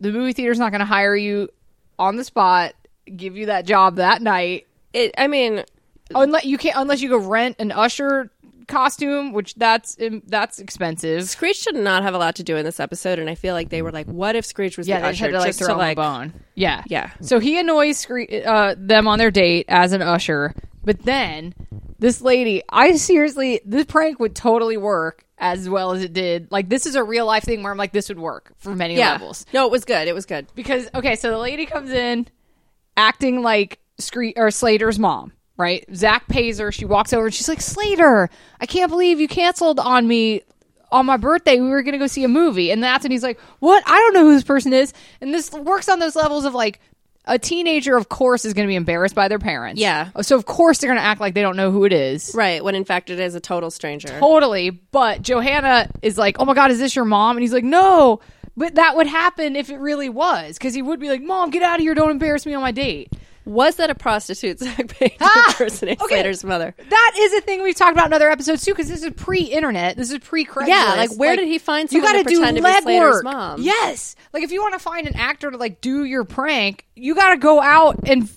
the movie theater's not going to hire you on the spot, give you that job that night. It, I mean, Unless you can't, unless you go rent an usher costume, which that's that's expensive. Screech should not have a lot to do in this episode, and I feel like they were like, "What if Screech was Yeah, the usher?" had to like just throw to like, a bone. Yeah, Yeah. So he annoys Scree- uh, them on their date as an usher, but then this lady, I seriously, this prank would totally work as well as it did. Like this is a real life thing where I'm like, this would work for many yeah. levels. No, it was good. It was good. because okay, so the lady comes in acting like Scree- or Slater's mom, right? Zach pays her. She walks over and she's like, "Slater, I can't believe you canceled on me." On my birthday, we were gonna go see a movie, and that's when he's like, "What? I don't know who this person is." And this works on those levels of like a teenager, of course, is gonna be embarrassed by their parents. Yeah. Oh, so of course they're gonna act like they don't know who it is. Right, when in fact it is a total stranger. Totally. But Johanna is like, oh my God, is this your mom? And he's like, no. But that would happen if it really was. Because he would be like, Mom, get out of here. Don't embarrass me on my date. Was that a prostitute (laughs) Zach to Ah! Okay. Mother? That is a thing we've talked about in other episodes too, because this is pre-internet. This is pre-Craigslist. Yeah, like, where did he find You someone gotta to pretend to be Slater's legwork. mom? Yes, like if you want to find an actor to like do your prank, you got to go out and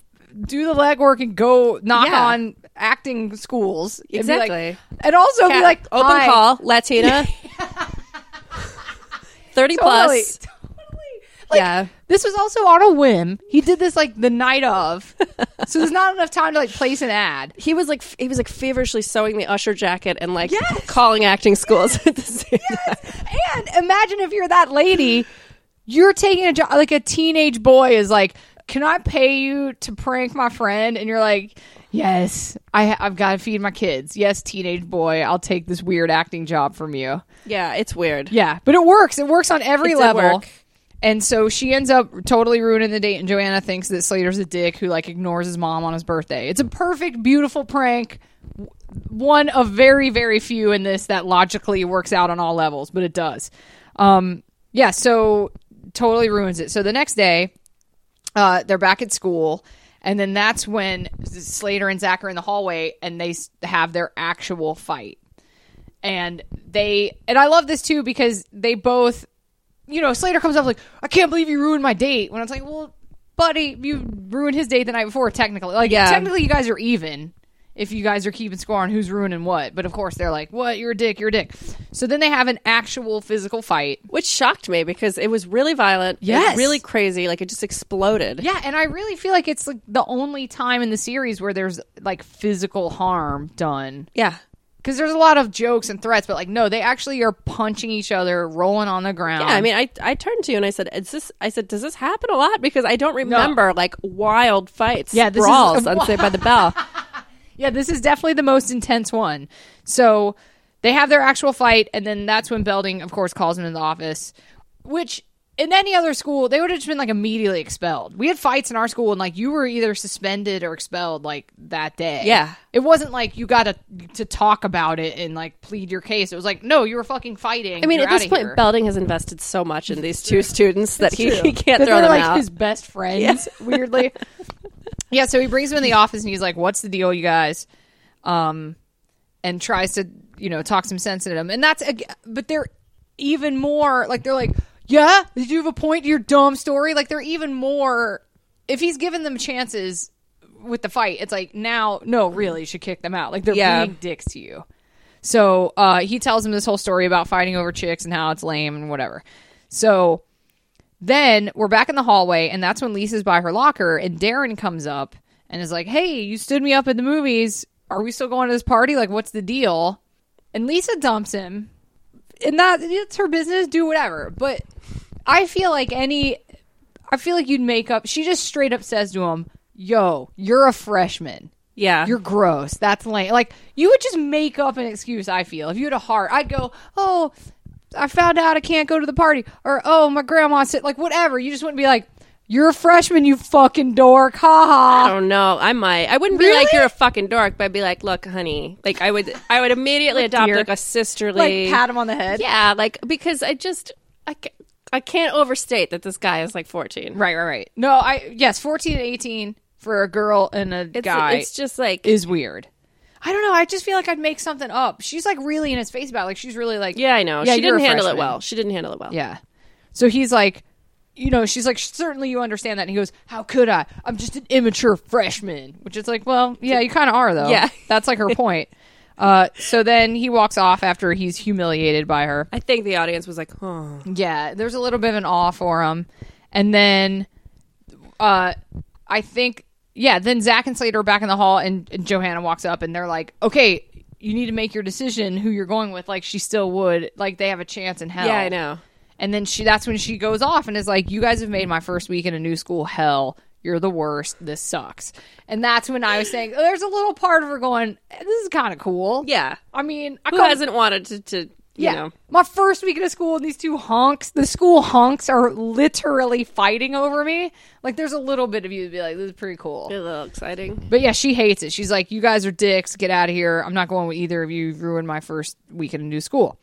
do the legwork and go knock Yeah. on acting schools. and be like- Exactly. and also be Cat- like, open "Hi." call, Latina, (laughs) thirty Totally. plus. Totally. Like, Yeah. This was also on a whim. He did this like the night of, (laughs) so there's not enough time to like place an ad. He was like he was like feverishly sewing the usher jacket and like Yes. calling acting schools at the same time. And imagine if you're that lady, you're taking a job like a teenage boy is like, "Can I pay you to prank my friend?" And you're like, "Yes, I, I've got to feed my kids. Yes, teenage boy, I'll take this weird acting job from you." Yeah, it's weird. Yeah, but it works. It works on every It did level. work. And so she ends up totally ruining the date, and Joanna thinks that Slater's a dick who like ignores his mom on his birthday. It's a perfect, beautiful prank. One of very, very few in this that logically works out on all levels, but it does. Um, yeah, so totally ruins it. So the next day, uh, they're back at school, and then that's when Slater and Zach are in the hallway, and they have their actual fight and they and I love this too because they both you know Slater comes up like I can't believe you ruined my date when I was like well buddy, you ruined his date the night before. Technically, like Yeah. technically, you guys are even if you guys are keeping score on who's ruining what. But of course, they're like, "What? You're a dick. You're a dick." So then they have an actual physical fight. Which shocked me because it was really violent. It was Yes. really crazy. Like it just exploded. Yeah, and I really feel like it's like the only time in the series where there's like physical harm done. Yeah. Because there's a lot of jokes and threats, but like no, they actually are punching each other, rolling on the ground. Yeah, I mean, I I turned to you and I said, "Is this?" I said, "Does this happen a lot?" Because I don't remember like wild fights, Yeah, this is- brawls (laughs) on Saved by the Bell. (laughs) Yeah, this is definitely the most intense one. So they have their actual fight, and then that's when Belding, of course, calls him in the office. Which in any other school, they would have just been like immediately expelled. We had fights in our school, and like you were either suspended or expelled like that day. Yeah. it wasn't like you got to to talk about it and like plead your case. It was like no, you were fucking fighting. I mean, You're at this point, here. Belding has invested so much in these two (laughs) students that he, he (laughs) can't throw they're them like out. his best (laughs) friends. Weirdly, yeah. So he brings him in the office and he's like, "What's the deal, you guys?" Um, and tries to you know talk some sense into them. And that's but they're even more like they're like, "Yeah, did you have a point to your dumb story?" Like they're even more. If he's given them chances with the fight, it's like now, no, really, you should kick them out. Like they're Yeah. being dicks to you. So uh, he tells him this whole story about fighting over chicks and how it's lame and whatever. So then we're back in the hallway, and that's when Lisa's by her locker, and Darren comes up and is like, "Hey, you stood me up at the movies. Are we still going to this party? Like, what's the deal?" And Lisa dumps him, and that it's her business. Do whatever. But I feel like any, I feel like you'd make up. She just straight up says to him, "Yo, you're a freshman." yeah, You're gross. That's lame. Like you would just make up an excuse. I feel if you had a heart, I'd go, "Oh, I found out I can't go to the party," or "Oh, my grandma said," like whatever. You just wouldn't be like, "You're a freshman, you fucking dork." Ha ha. I don't know. I might. I wouldn't be Really? like you're a fucking dork, but I'd be like, look, honey. Like I would. I would immediately adopt dear. like a sisterly. Like pat him on the head. Yeah, like because I just I, I can't overstate that this guy is like 14. Right, right, right. No, I yes, fourteen and eighteen for a girl and a It's guy it's just like is weird. I don't know. I just feel like I'd make something up. She's like really in his face about. It. Like she's really like yeah, I know. Yeah, she you're didn't a handle it freshman. well. She didn't handle it well. Yeah. So he's like, you know, she's like, certainly you understand that. And he goes, how could I? I'm just an immature freshman. Which is like, well, yeah, you kind of are, though. Yeah. That's like her (laughs) point. Uh, so then he walks off after he's humiliated by her. I think the audience was like, oh, Yeah, there's a little bit of an awe for him. And then uh, I think, yeah, then Zach and Slater are back in the hall, and, and Johanna walks up, and they're like, okay, you need to make your decision who you're going with. Like, she still would. Like, they have a chance in hell. yeah, I know. And then she that's when she goes off and is like, You guys have made my first week in a new school hell. You're the worst. This sucks. And that's when I was saying, oh, there's a little part of her going, This is kind of cool. Yeah, I mean, I who come- hasn't wanted to, to you yeah. know? My first week a school and these two honks, the school honks are literally fighting over me. Like there's a little bit of you to be like, This is pretty cool. A little exciting. But yeah, she hates it. She's like, You guys are dicks, get out of here. I'm not going with either of you. You've ruined my first week in a new school.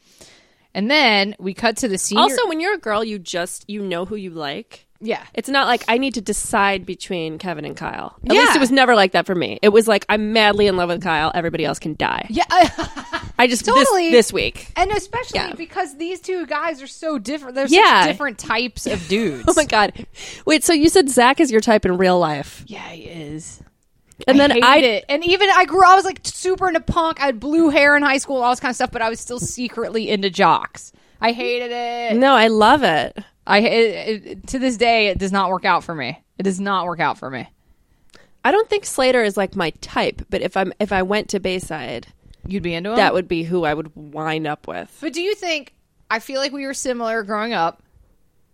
And then we cut to the senior Also, when you're a girl, you just you know who you like. Yeah. It's not like I need to decide between Kevin and Kyle. At Yeah. least it was never like that for me. It was like I'm madly in love with Kyle. Everybody else can die. Yeah. (laughs) I just Totally. this, this week. And especially Yeah. because these two guys are so different. They're Yeah. such different types of (laughs) dudes. Oh my god! Wait, so you said Zach is your type in real life, Yeah, he is. and I then I it. And even I grew I was like super into punk. I had blue hair in high school, all this kind of stuff, but I was still secretly into jocks. I hated it. no, I love it. I it, it, to this day it does not work out for me. It does not work out for me. I don't think Slater is like my type, but if I'm if I went to Bayside, You'd be into him. that would be who I would wind up with. But do you think I feel like we were similar growing up,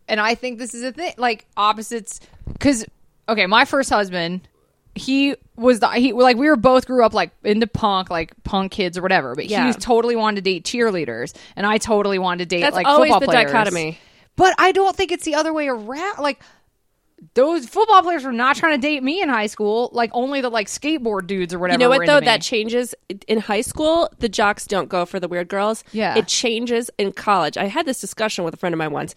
and I think this is a thing, like opposites. Because okay, my first husband, he was the he like we were both grew up like into punk, like punk kids or whatever. But Yeah. he totally wanted to date cheerleaders, and I totally wanted to date That's like always football the players. dichotomy. But I don't think it's the other way around. Like those football players were not trying to date me in high school. Like only the like skateboard dudes or whatever. You know what though? That changes in high school. The jocks don't go for the weird girls. Yeah. it changes in college. I had this discussion with a friend of mine once.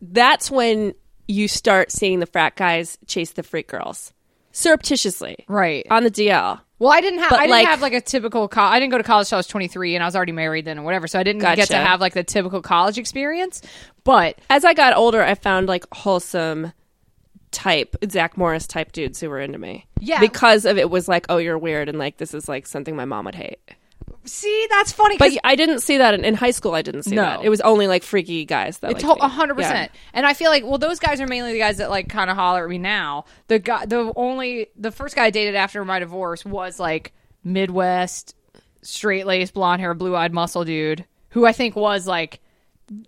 That's when you start seeing the frat guys chase the freak girls surreptitiously, right. on the DL. Well, I didn't have. But, I didn't like- have like a typical. Co- I didn't go to college till I was twenty three, and I was already married then, or whatever. So I didn't get to have like the typical college experience. But As I got older, I found like wholesome type Zach Morris type dudes who were into me. Yeah. because of it was like, oh, you're weird, and like this is like something my mom would hate. See, that's funny. But I didn't see that in, in high school. I didn't see No. that. It was only like freaky guys that. It liked to- me. a hundred percent. And I feel like, well, those guys are mainly the guys that like kind of holler at me now. The guy, the only, the first guy I dated after my divorce was like Midwest, straight laced, blonde hair, blue eyed muscle dude, who I think was like,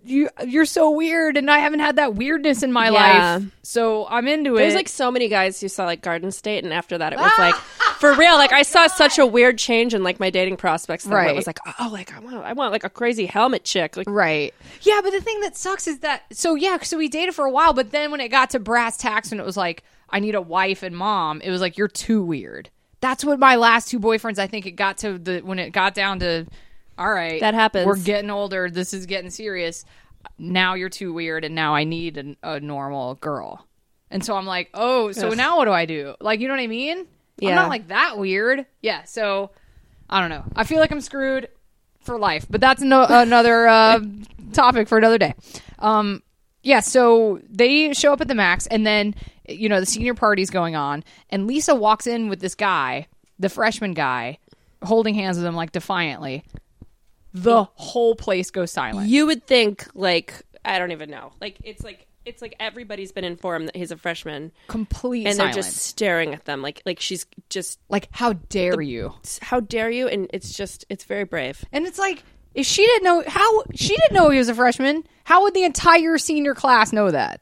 you, you're so weird, and I haven't had that weirdness in my Yeah. life, so I'm into There's it. There's like so many guys who saw like Garden State, and after that, it was like (laughs) for real. Like I saw such a weird change in like my dating prospects. That Right. It was like, oh, like I want, I want like a crazy helmet chick. Like, Right. Yeah, but the thing that sucks is that so yeah, so we dated for a while, but then when it got to brass tacks and it was like I need a wife and mom, it was like you're too weird. That's what my last two boyfriends I think it got to the when it got down to all right. That happens. We're getting older. This is getting serious. Now you're too weird and now I need a, a normal girl. And so I'm like, "Oh, so Ugh. now what do I do?" Like, you know what I mean? I'm not like that weird. Yeah, so I don't know. I feel like I'm screwed for life, but that's no, another uh, (laughs) topic for another day. Um, yeah, so they show up at the max, and then you know the senior party's going on, and Lisa walks in with this guy, the freshman guy, holding hands with him like defiantly. The whole place goes silent. you would think like I don't even know. Like it's like it's like everybody's been informed that he's a freshman, Complete and silence. they're just staring at them like like she's just like, how dare you? how dare you? And it's just it's very brave. And it's like, if she didn't know how she didn't know he was a freshman, how would the entire senior class know that?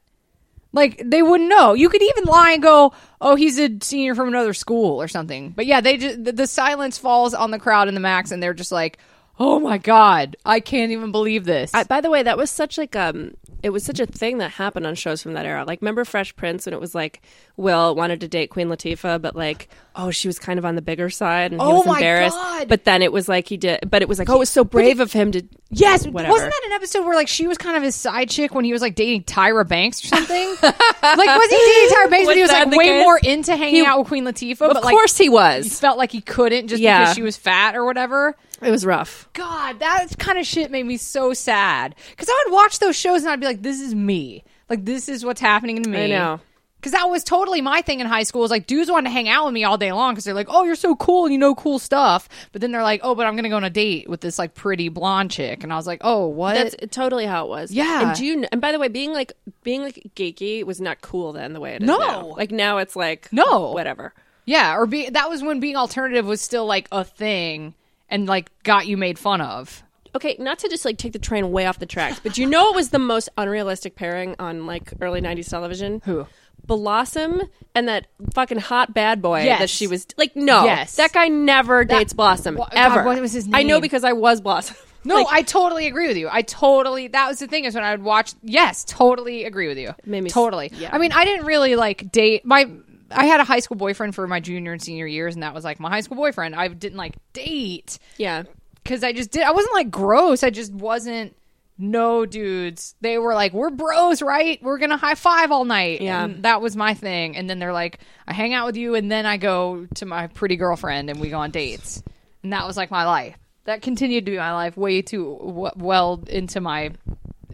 Like they wouldn't know. You could even lie and go, "Oh, he's a senior from another school or something." But yeah, they just the, the silence falls on the crowd in the max, and they're just like, "Oh my god, I can't even believe this." I, by the way, that was such like um, it was such a thing that happened on shows from that era. Like, remember Fresh Prince, and it was like Will wanted to date Queen Latifah, but like, oh, she was kind of on the bigger side, and he Oh was my embarrassed. God. But then it was like he did, but it was like, oh, it was so brave of him to. yes, whatever. wasn't that an episode where like she was kind of his side chick when he was like dating Tyra Banks or something? (laughs) like, was he dating Tyra Banks, but he was like way case? more into hanging He- out with Queen Latifah? Of but course, he he was. felt like he couldn't just Yeah. because she was fat or whatever. It was rough. God, that kind of shit made me so sad. Because I would watch those shows and I'd be like, this is me. Like, this is what's happening to me. I know. Because that was totally my thing in high school. Was like dudes wanted to hang out with me all day long because they're like, "Oh, you're so cool and you know cool stuff." But then they're like, "Oh, but I'm gonna go on a date with this like pretty blonde chick," and I was like, "Oh, what?" That's totally how it was. Yeah. And do you? And by the way, being like being like geeky was not cool then the way it is No. now. Like now it's like No. whatever. yeah, or be that was when being alternative was still like a thing and like got you made fun of. Okay, not to just like take the train way off the tracks, but you know it was the most unrealistic pairing on like early '90s television. Who? Blossom and that fucking hot bad boy Yes. that she was like. No, Yes. that guy never dates Blossom God, ever. what was his I know because I was Blossom. (laughs) No, Like, I totally agree with you. I totally that was the thing is when I would watch. Yes, totally agree with you. totally. yeah. I mean, I didn't really like date my. I had a high school boyfriend for my junior and senior years, and that was like my high school boyfriend. I didn't like date yeah. because I just did. I wasn't like gross. I just wasn't. No dudes. They were like, "We're bros, right? We're gonna high five all night." Yeah. and that was my thing. And then they're like, "I hang out with you, and then I go to my pretty girlfriend, and we go on dates." And that was like my life. That continued to be my life way too w- well into my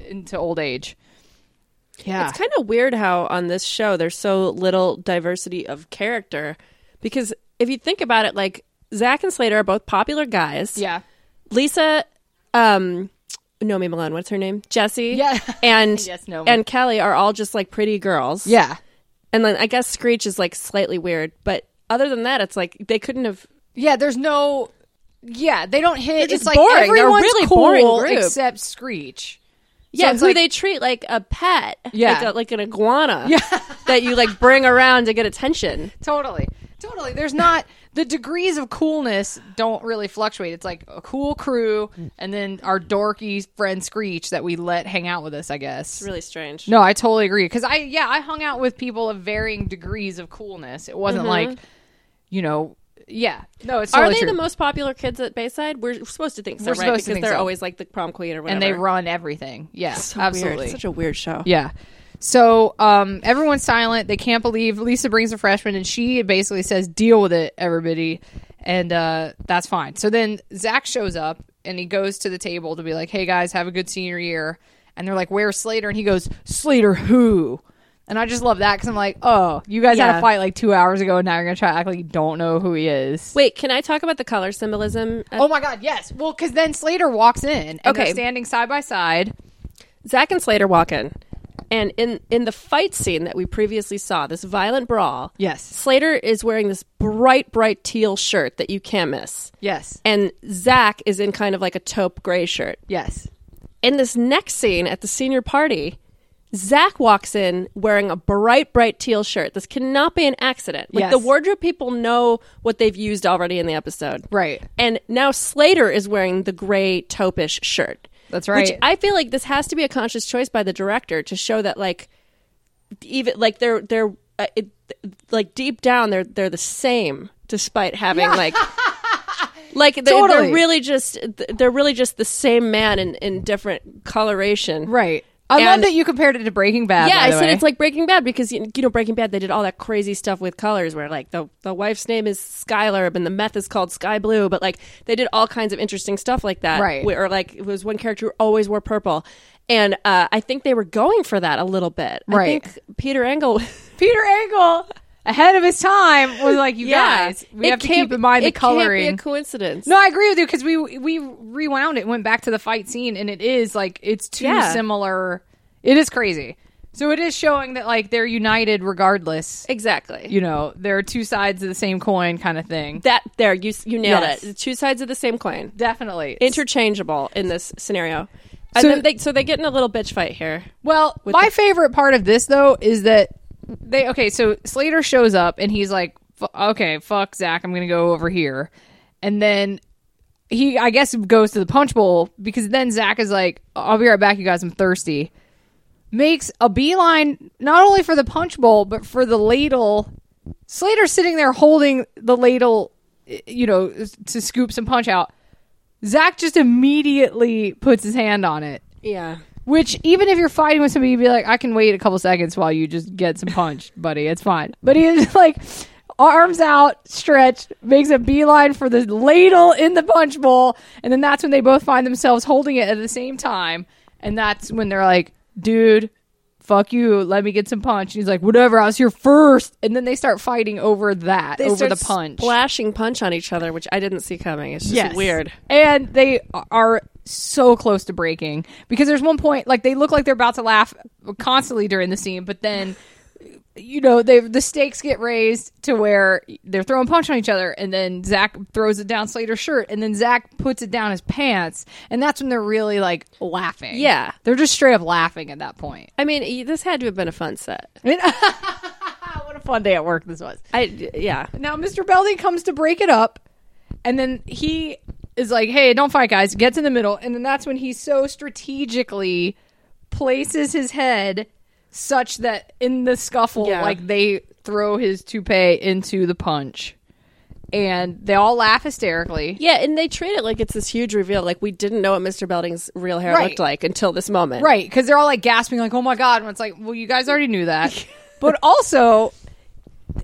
into old age. Yeah, It's kind of weird how on this show there's so little diversity of character because if you think about it, like Zach and Slater are both popular guys. yeah. Lisa, um, Nomi Malone, what's her name? Jesse. Yeah. (laughs) And Yes, Nomi. and Kelly are all just like pretty girls. Yeah. And then I guess Screech is like slightly weird, but other than that, it's like they couldn't have. Yeah, there's no. Yeah, they don't hit. It's like boring. They're really cool boring group. except Screech. Yeah, so who like- they treat like a pet. Yeah. like, a, like an iguana. (laughs) Yeah, that you like bring around to get attention. Totally. Totally. There's not the degrees of coolness don't really fluctuate. It's like a cool crew and then our dorky friend Screech that we let hang out with us, I guess. It's really strange. No, I totally agree. Cause I, yeah, I hung out with people of varying degrees of coolness. It wasn't mm-hmm. like, you know, yeah. No, it's Mm-hmm. Are they true. the most popular kids at Bayside? We're supposed to think so, We're right? supposed because to think they're so. always like the prom queen or whatever. and they run everything. Yeah, So absolutely. Weird. Such a weird show. Yeah. So um, everyone's silent. They can't believe Lisa brings a freshman, and she basically says, "Deal with it, everybody," and uh, that's fine. So then Zach shows up, and he goes to the table to be like, "Hey guys, have a good senior year." And they're like, "Where's Slater?" And he goes, "Slater who?" And I just love that because I'm like, oh, you guys had Yeah. a fight like two hours ago, and now you're gonna try to act like you don't know who he is. Wait, can I talk about the color symbolism? Uh, Oh my god, yes. Well, because then Slater walks in, and Okay. they're standing side by side. Zach and Slater walk in, and in in the fight scene that we previously saw, this violent brawl. Yes. Slater is wearing this bright, bright teal shirt that you can't miss, Yes. and Zach is in kind of like a taupe gray shirt. Yes. In this next scene at the senior party, Zach walks in wearing a bright, bright teal shirt. This cannot be an accident. Like Yes. the wardrobe people know what they've used already in the episode. Right. And now Slater is wearing the gray taupish shirt. That's Which right. I feel like this has to be a conscious choice by the director to show that like even like they're they're uh, it, like deep down they're they're the same despite having like (laughs) like they're, they're really just they're really just the same man in in different coloration. Right. I love And- that you compared it to Breaking Bad. Yeah, I said way. it's like Breaking Bad because you know Breaking Bad they did all that crazy stuff with colors where like the the wife's name is Skyler and the meth is called Sky Blue, but like they did all kinds of interesting stuff like that. Right. Or like it was one character who always wore purple, and uh, I think they were going for that a little bit. Right. I think Peter Engel. Peter Angle, (laughs) ahead of his time, was like, "You yeah, guys, we It have to keep in mind the it can't coloring." be a coincidence. no, I agree with you because we we rewound it, went back to the fight scene, and it is like it's too Yeah. similar. It is crazy. So it is showing that like they're united regardless. exactly. You know, there are two sides of the same coin, kind of thing. that there you you nailed Yes. it. Two sides of the same coin. Definitely. Interchangeable in this scenario. And So- then they so they get in a little bitch fight here. Well, my favorite part of this though is that they okay. So Slater shows up and he's like, "F- "Okay, fuck Zach, I'm gonna go over here," and then he, I guess, goes to the punch bowl because then Zach is like, "I'll be right back, you guys. I'm thirsty." Makes a beeline not only for the punch bowl but for the ladle. Slater's sitting there holding the ladle, you know, to scoop some punch out. Zach just immediately puts his hand on it. Yeah. Which even if you're fighting with somebody, you'd be like, I can wait a couple seconds while you just get some punch, (laughs) buddy. It's fine. But he is (laughs) like arms out, stretched, makes a beeline for the ladle in the punch bowl, and then that's when they both find themselves holding it at the same time. And that's when they're like, dude, fuck you, let me get some punch. And he's like, whatever, I was here first. And then they start fighting over that, They over the punch. splashing punch on each other, which I didn't see coming. It's just Yes. weird. And they are so close to breaking because there's one point like they look like they're about to laugh constantly during the scene, but then you know they the stakes get raised to where they're throwing punch on each other, and then Zach throws it down Slater's shirt, and then Zach puts it down his pants, and that's when they're really like laughing. Yeah. they're just straight up laughing at that point. I mean, this had to have been a fun set. (laughs) what a fun day at work this was. I yeah. Now Mr. Belding comes to break it up, and then he is like, "Hey, don't fight, guys." Gets in the middle, and then that's when he so strategically places his head such that in the scuffle, Yeah. like they throw his toupee into the punch, and they all laugh hysterically. Yeah, and they treat it like it's this huge reveal. Like we didn't know what Mr. Belding's real hair Right. looked like until this moment. Right, because they're all like gasping, like, "Oh my god!" And it's like, "Well, you guys already knew that." (laughs) but also,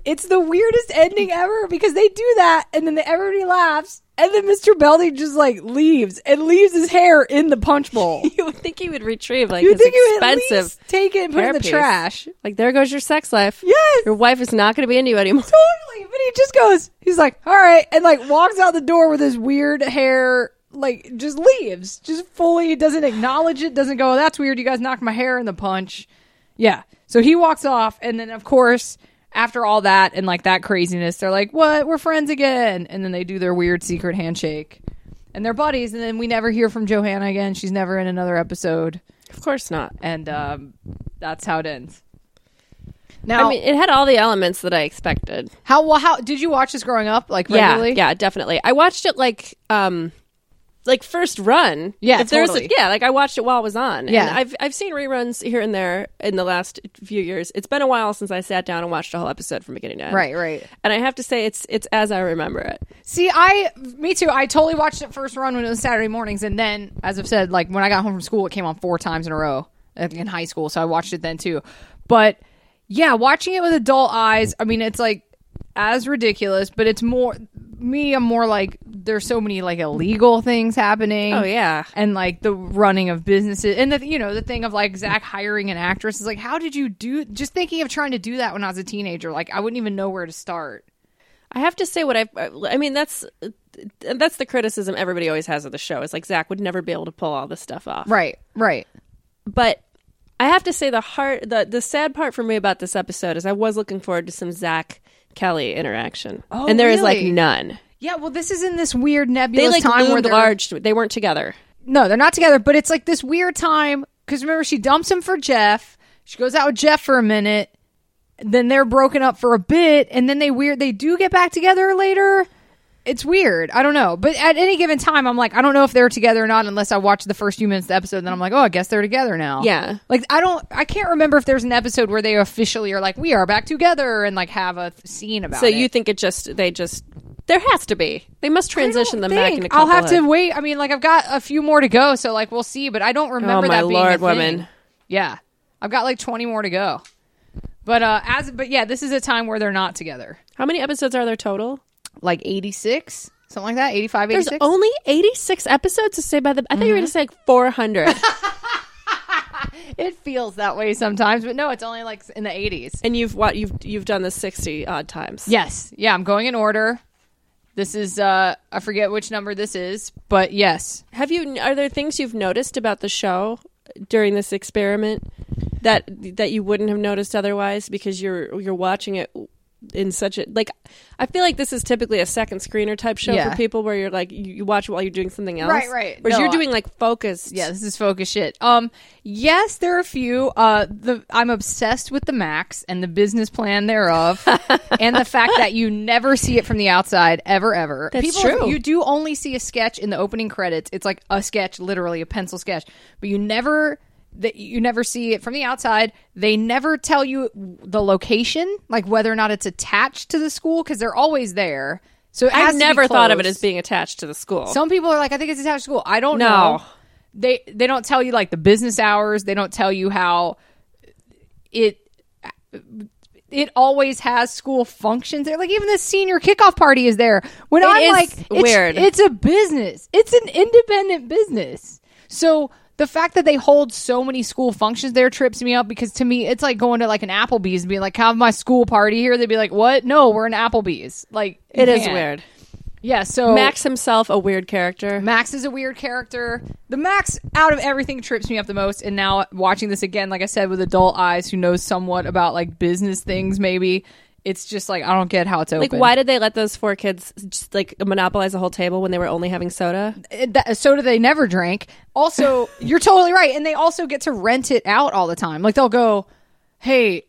it's the weirdest ending ever because they do that, and then everybody laughs, and then Mr. Belding just like leaves and leaves his hair in the punch bowl. (laughs) You would think he would retrieve like you his think he would expensive take it and put it in the hairpiece. trash? Like there goes your sex life. Yes. Your wife is not going to be into you anymore. (laughs) Totally, but he just goes. He's like, "All right," and like walks out the door with his weird hair. Like just leaves, just fully doesn't acknowledge it. Doesn't go. That's weird. You guys knocked my hair in the punch. Yeah. So he walks off, and then of course, after all that and like that craziness, they're like, "What? We're friends again." And then they do their weird secret handshake, and they're buddies. And then we never hear from Johanna again. She's never in another episode, Of course not. and um, that's how it ends. Now, I mean, it had all the elements that I expected. how well? How did you watch this growing up? Like Yeah, yeah, definitely. I watched it like um like first run. Yeah, if there's totally. a, yeah, like I watched it while it was on. Yeah. and I've I've seen reruns here and there in the last few years. It's been a while since I sat down and watched a whole episode from beginning to end. Right, right. And I have to say, it's it's as I remember it. See, I, me too. I totally watched it first run when it was Saturday mornings, and then, as I've said, like when I got home from school, it came on four times in a row in high school, so I watched it then too. But yeah, watching it with adult eyes, I mean, it's like as ridiculous, but it's more me. I'm more like there's so many like illegal things happening. Oh, yeah. and like the running of businesses, and the you know the thing of like Zach hiring an actress is like, how did you do? Just thinking of trying to do that when I was a teenager, like I wouldn't even know where to start. I have to say what I've. Uh, I mean, that's uh, that's the criticism everybody always has of the show. It's like Zach would never be able to pull all this stuff off. Right, right. But I have to say the heart, the the sad part for me about this episode is I was looking forward to some Zach Kelly interaction, Oh, and there is like none. Yeah, well, this is in this weird They nebulous like time where they're large. They weren't together. No, they're not together, but it's like this weird time because remember she dumps him for Jeff. She goes out with Jeff for a minute. Then they're broken up for a bit, and then they weird they do get back together later. It's weird. I don't know, but at any given time, I'm like, I don't know if they're together or not unless I watch the first few minutes of the episode. Then I'm like, oh, I guess they're together now. Yeah. Like I don't, I can't remember if there's an episode where they officially are like, we are back together, and like have a th- scene about So it. So you think it just they just there has to be they must transition them back into. I'll have to wait. I mean, like I've got a few more to go, so like we'll see. But I don't remember Oh, my that being a Lord, thing. women. Yeah, I've got like twenty more to go. But uh, as but yeah, this is a time where they're not together. How many episodes are there total? Like eighty six, something like that. 85, There's only 86 episodes to say by the. I thought you were going to say like 400. (laughs) (laughs) It feels that way sometimes, but no, it's only like in the eighties. and you've what you've you've done this 60 odd times. Yes, yeah, I'm going in order. This is uh, I forget which number this is, but yes, Have you? Are there things you've noticed about the show during this experiment that that you wouldn't have noticed otherwise because you're you're watching it in such a like? I feel like this is typically a second screener type show Yeah. for people where you're like you, you watch while you're doing something else, Right, right. Whereas No, you're doing like focused. Yeah, this is focus shit. Um, yes, there are a few. Uh, the I'm obsessed with the Max and the business plan thereof, (laughs) and the fact that you never see it from the outside ever, ever. That's People, true. You do only see a sketch in the opening credits. It's like a sketch, literally a pencil sketch, but you never. That you never see it from the outside. They never tell you the location, like whether or not it's attached to the school, because they're always there. So it has I've to be never thought of it as being attached to the school. Some people are like, I think it's attached to school. I don't No. know. They they don't tell you like the business hours. They don't tell you how it it always has school functions there. Like even the senior kickoff party is there. When It I'm like, it's, weird. It's a business. It's an independent business. So the fact that they hold so many school functions there trips me up because to me it's like going to like an Applebee's and being like, "Have my school party here." They'd be like, "What? No, we're an Applebee's." Like it is weird. Yeah. So Max himself, a weird character. Max is a weird character. The Max out of everything trips me up the most. And now watching this again, like I said, with adult eyes who knows somewhat about like business things, maybe it's just like I don't get how it's open. Like, why did they let those four kids just like monopolize the whole table when they were only having soda? It- that, soda they never drank. Also, (laughs) you're totally right, and they also get to rent it out all the time. Like they'll go, "Hey."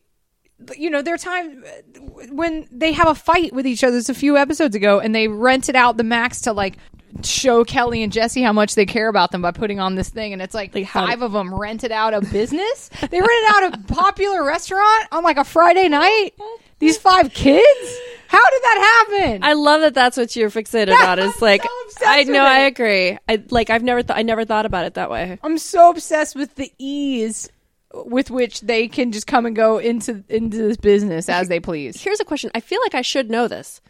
You know, there are times uh, when they have a fight with each other. It's a few episodes ago, and they rented out the Max to like show Kelly and Jesse how much they care about them by putting on this thing. And it's like, Like, five of them rented out a business. they rented out a (laughs) popular restaurant on like a Friday night. These five kids? How did that happen? I love that. That's what you're fixated (laughs) on. Is I'm like, so I know, I agree. I like, I've never, th- I never thought about it that way. I'm so obsessed with the ease with which they can just come and go into into this business as they please. Here's a question. I feel like I should know this.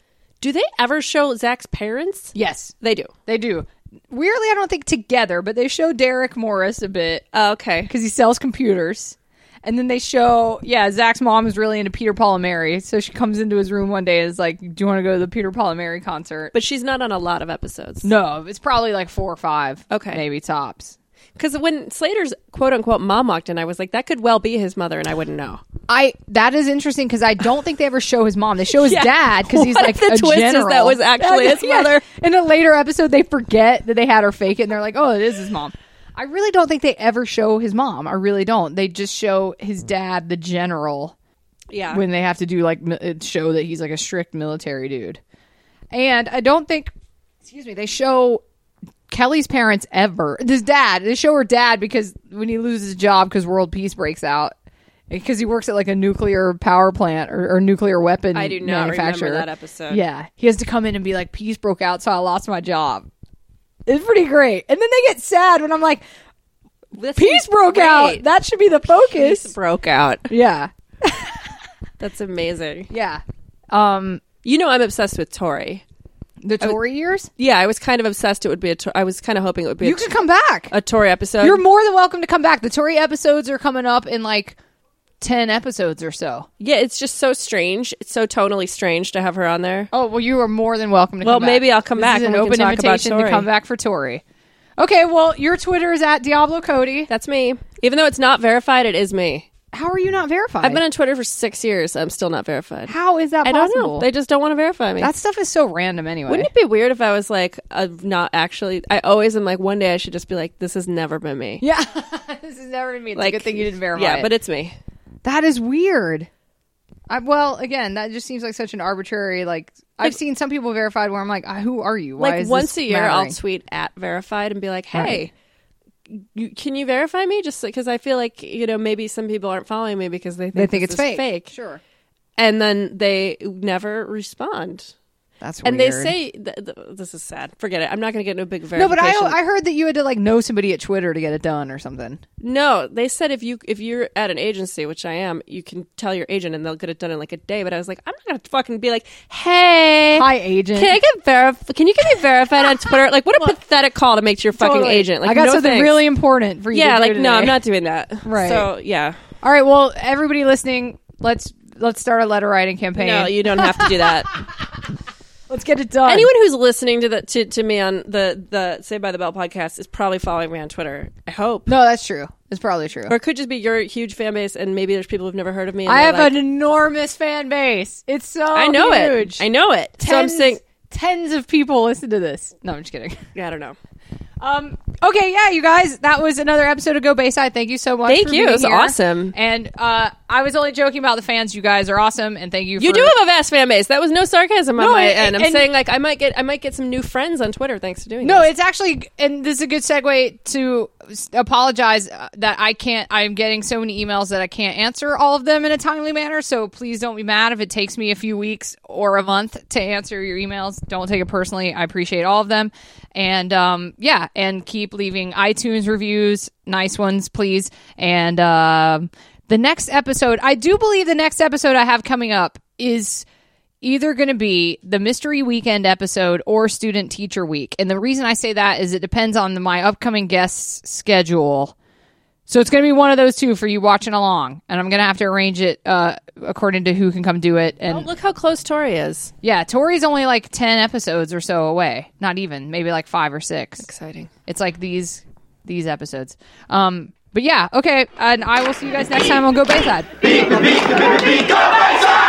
Do they ever show Zach's parents? Yes, They do. they do. Weirdly, I don't think together, but they show Derek Morris a bit Oh, okay. because he sells computers. And then they show, yeah, Zach's mom is really into Peter Paul and Mary, so she comes into his room one day and is like, "Do you want to go to the Peter Paul and Mary concert?" But she's not on a lot of episodes. no, it's probably like four or five. Okay. maybe tops. Because when Slater's quote unquote mom walked in, I was like, that could well be his mother, and I wouldn't know. I that is interesting because I don't think they ever show his mom. They show his (laughs) Yeah. dad because he's like the a twist is that was actually (laughs) his mother? In a later episode, they forget that they had her fake it, and they're like, "Oh, it is his mom." I really don't think they ever show his mom. I really don't. They just show his dad, the general, Yeah. when they have to do like it show that he's like a strict military dude. And I don't think, excuse me, they show Kelly's parents ever. This dad. They show her dad because when he loses his job because world peace breaks out. Because he works at like a nuclear power plant or, or nuclear weapon I do not remember that episode. Yeah, he has to come in and be like, "Peace broke out, so I lost my job." It's pretty great. And then they get sad when I'm like, This "Peace broke great. out." That should be the focus. Peace broke out. (laughs) yeah, That's amazing. yeah. Um, You know, I'm obsessed with Tori. The Tori years? Yeah, I was kind of obsessed. It would be a. Tor- I was kind of hoping it would be You a, can come back. a Tori episode. You're more than welcome to come back. The Tori episodes are coming up in like 10 episodes or so. yeah, it's just so strange. It's so tonally strange to have her on there. Oh, well, you are more than welcome to Well, come back. Well maybe I'll come This back is an and we can open talk invitation to come back for Tori. Okay, well, your Twitter is at Diablo Cody. That's me. Even though it's not verified, it is me. How are you not verified? I've been on Twitter for six years. I'm still not verified. How is that I possible? don't know. They just don't want to verify me. that stuff is so random anyway. Wouldn't it be weird if I was like, uh, not actually? I always am like, one day I should just be like, this has never been me. yeah, (laughs) this is never been me. It's Like, a good thing you didn't verify. Yeah, it. but it's me. that is weird. I, well, again, that just seems like such an arbitrary. Like I've seen some people verified where I'm like, uh, who are you? Why like is once this a year, I'll mattering? tweet at verified and be like, hey. Right. You, can you verify me? Just because I feel like you know maybe some people aren't following me because they think, they think this it's is fake. fake, Sure, and then they never respond. That's And they say th- th- this is sad. Forget it. I'm not going to get no big verification. no, verification. but I I heard that you had to like know somebody at Twitter to get it done or something. No, they said if you if you're at an agency, which I am, you can tell your agent and they'll get it done in like a day. But I was like, I'm not gonna fucking be like, hey, Hi, agent. can I get verified? Can you get me verified on Twitter? (laughs) Like, what a pathetic call to make to your fucking Totally. agent. Like, I got no something thanks. really important for you. yeah, to like no, I'm not doing that. (laughs) Right. So yeah, All right. Well, everybody listening, let's let's start a letter writing campaign. no, you don't have to do that. (laughs) let's get it done. Anyone who's listening to the to, to me on the the Saved by the Bell podcast is probably following me on Twitter. I hope. No, that's true. It's probably true. Or it could just be your huge fan base, and maybe there's people who've never heard of me. and I have like, an enormous fan base. It's so I know huge. it. I know it. so I'm Tens- saying, tens of people listen to this. No, I'm just kidding. yeah, I don't know. Um. Okay. Yeah, you guys. That was another episode of Go Bayside. Thank you so much. Thank for you. It was here. awesome. And uh, I was only joking about the fans. You guys are awesome, and thank you. For You for, do have a vast fan base. That was no sarcasm on No, my and- end. I'm and- saying like I might get I might get some new friends on Twitter thanks to doing No, this. it's actually, and this is a good segue to apologize uh, that I can't. I'm getting so many emails that I can't answer all of them in a timely manner. So please don't be mad if it takes me a few weeks or a month to answer your emails. Don't take it personally. I appreciate all of them, and um, yeah, and keep leaving iTunes reviews, nice ones, please. And um, the next episode, I do believe the next episode I have coming up is either going to be the mystery weekend episode or student teacher week. And the reason I say that is it depends on the, my upcoming guests' schedule. So it's going to be one of those two for you watching along, and I'm going to have to arrange it uh, according to who can come do it. And Oh, look how close Tori is. yeah, Tori's only like ten episodes or so away. Not even, maybe like five or six. Exciting. It's like these these episodes. Um, but yeah, okay, and I will see you guys next time on Go Bayside. Beep, beep, beep, beep, beep, go Bayside!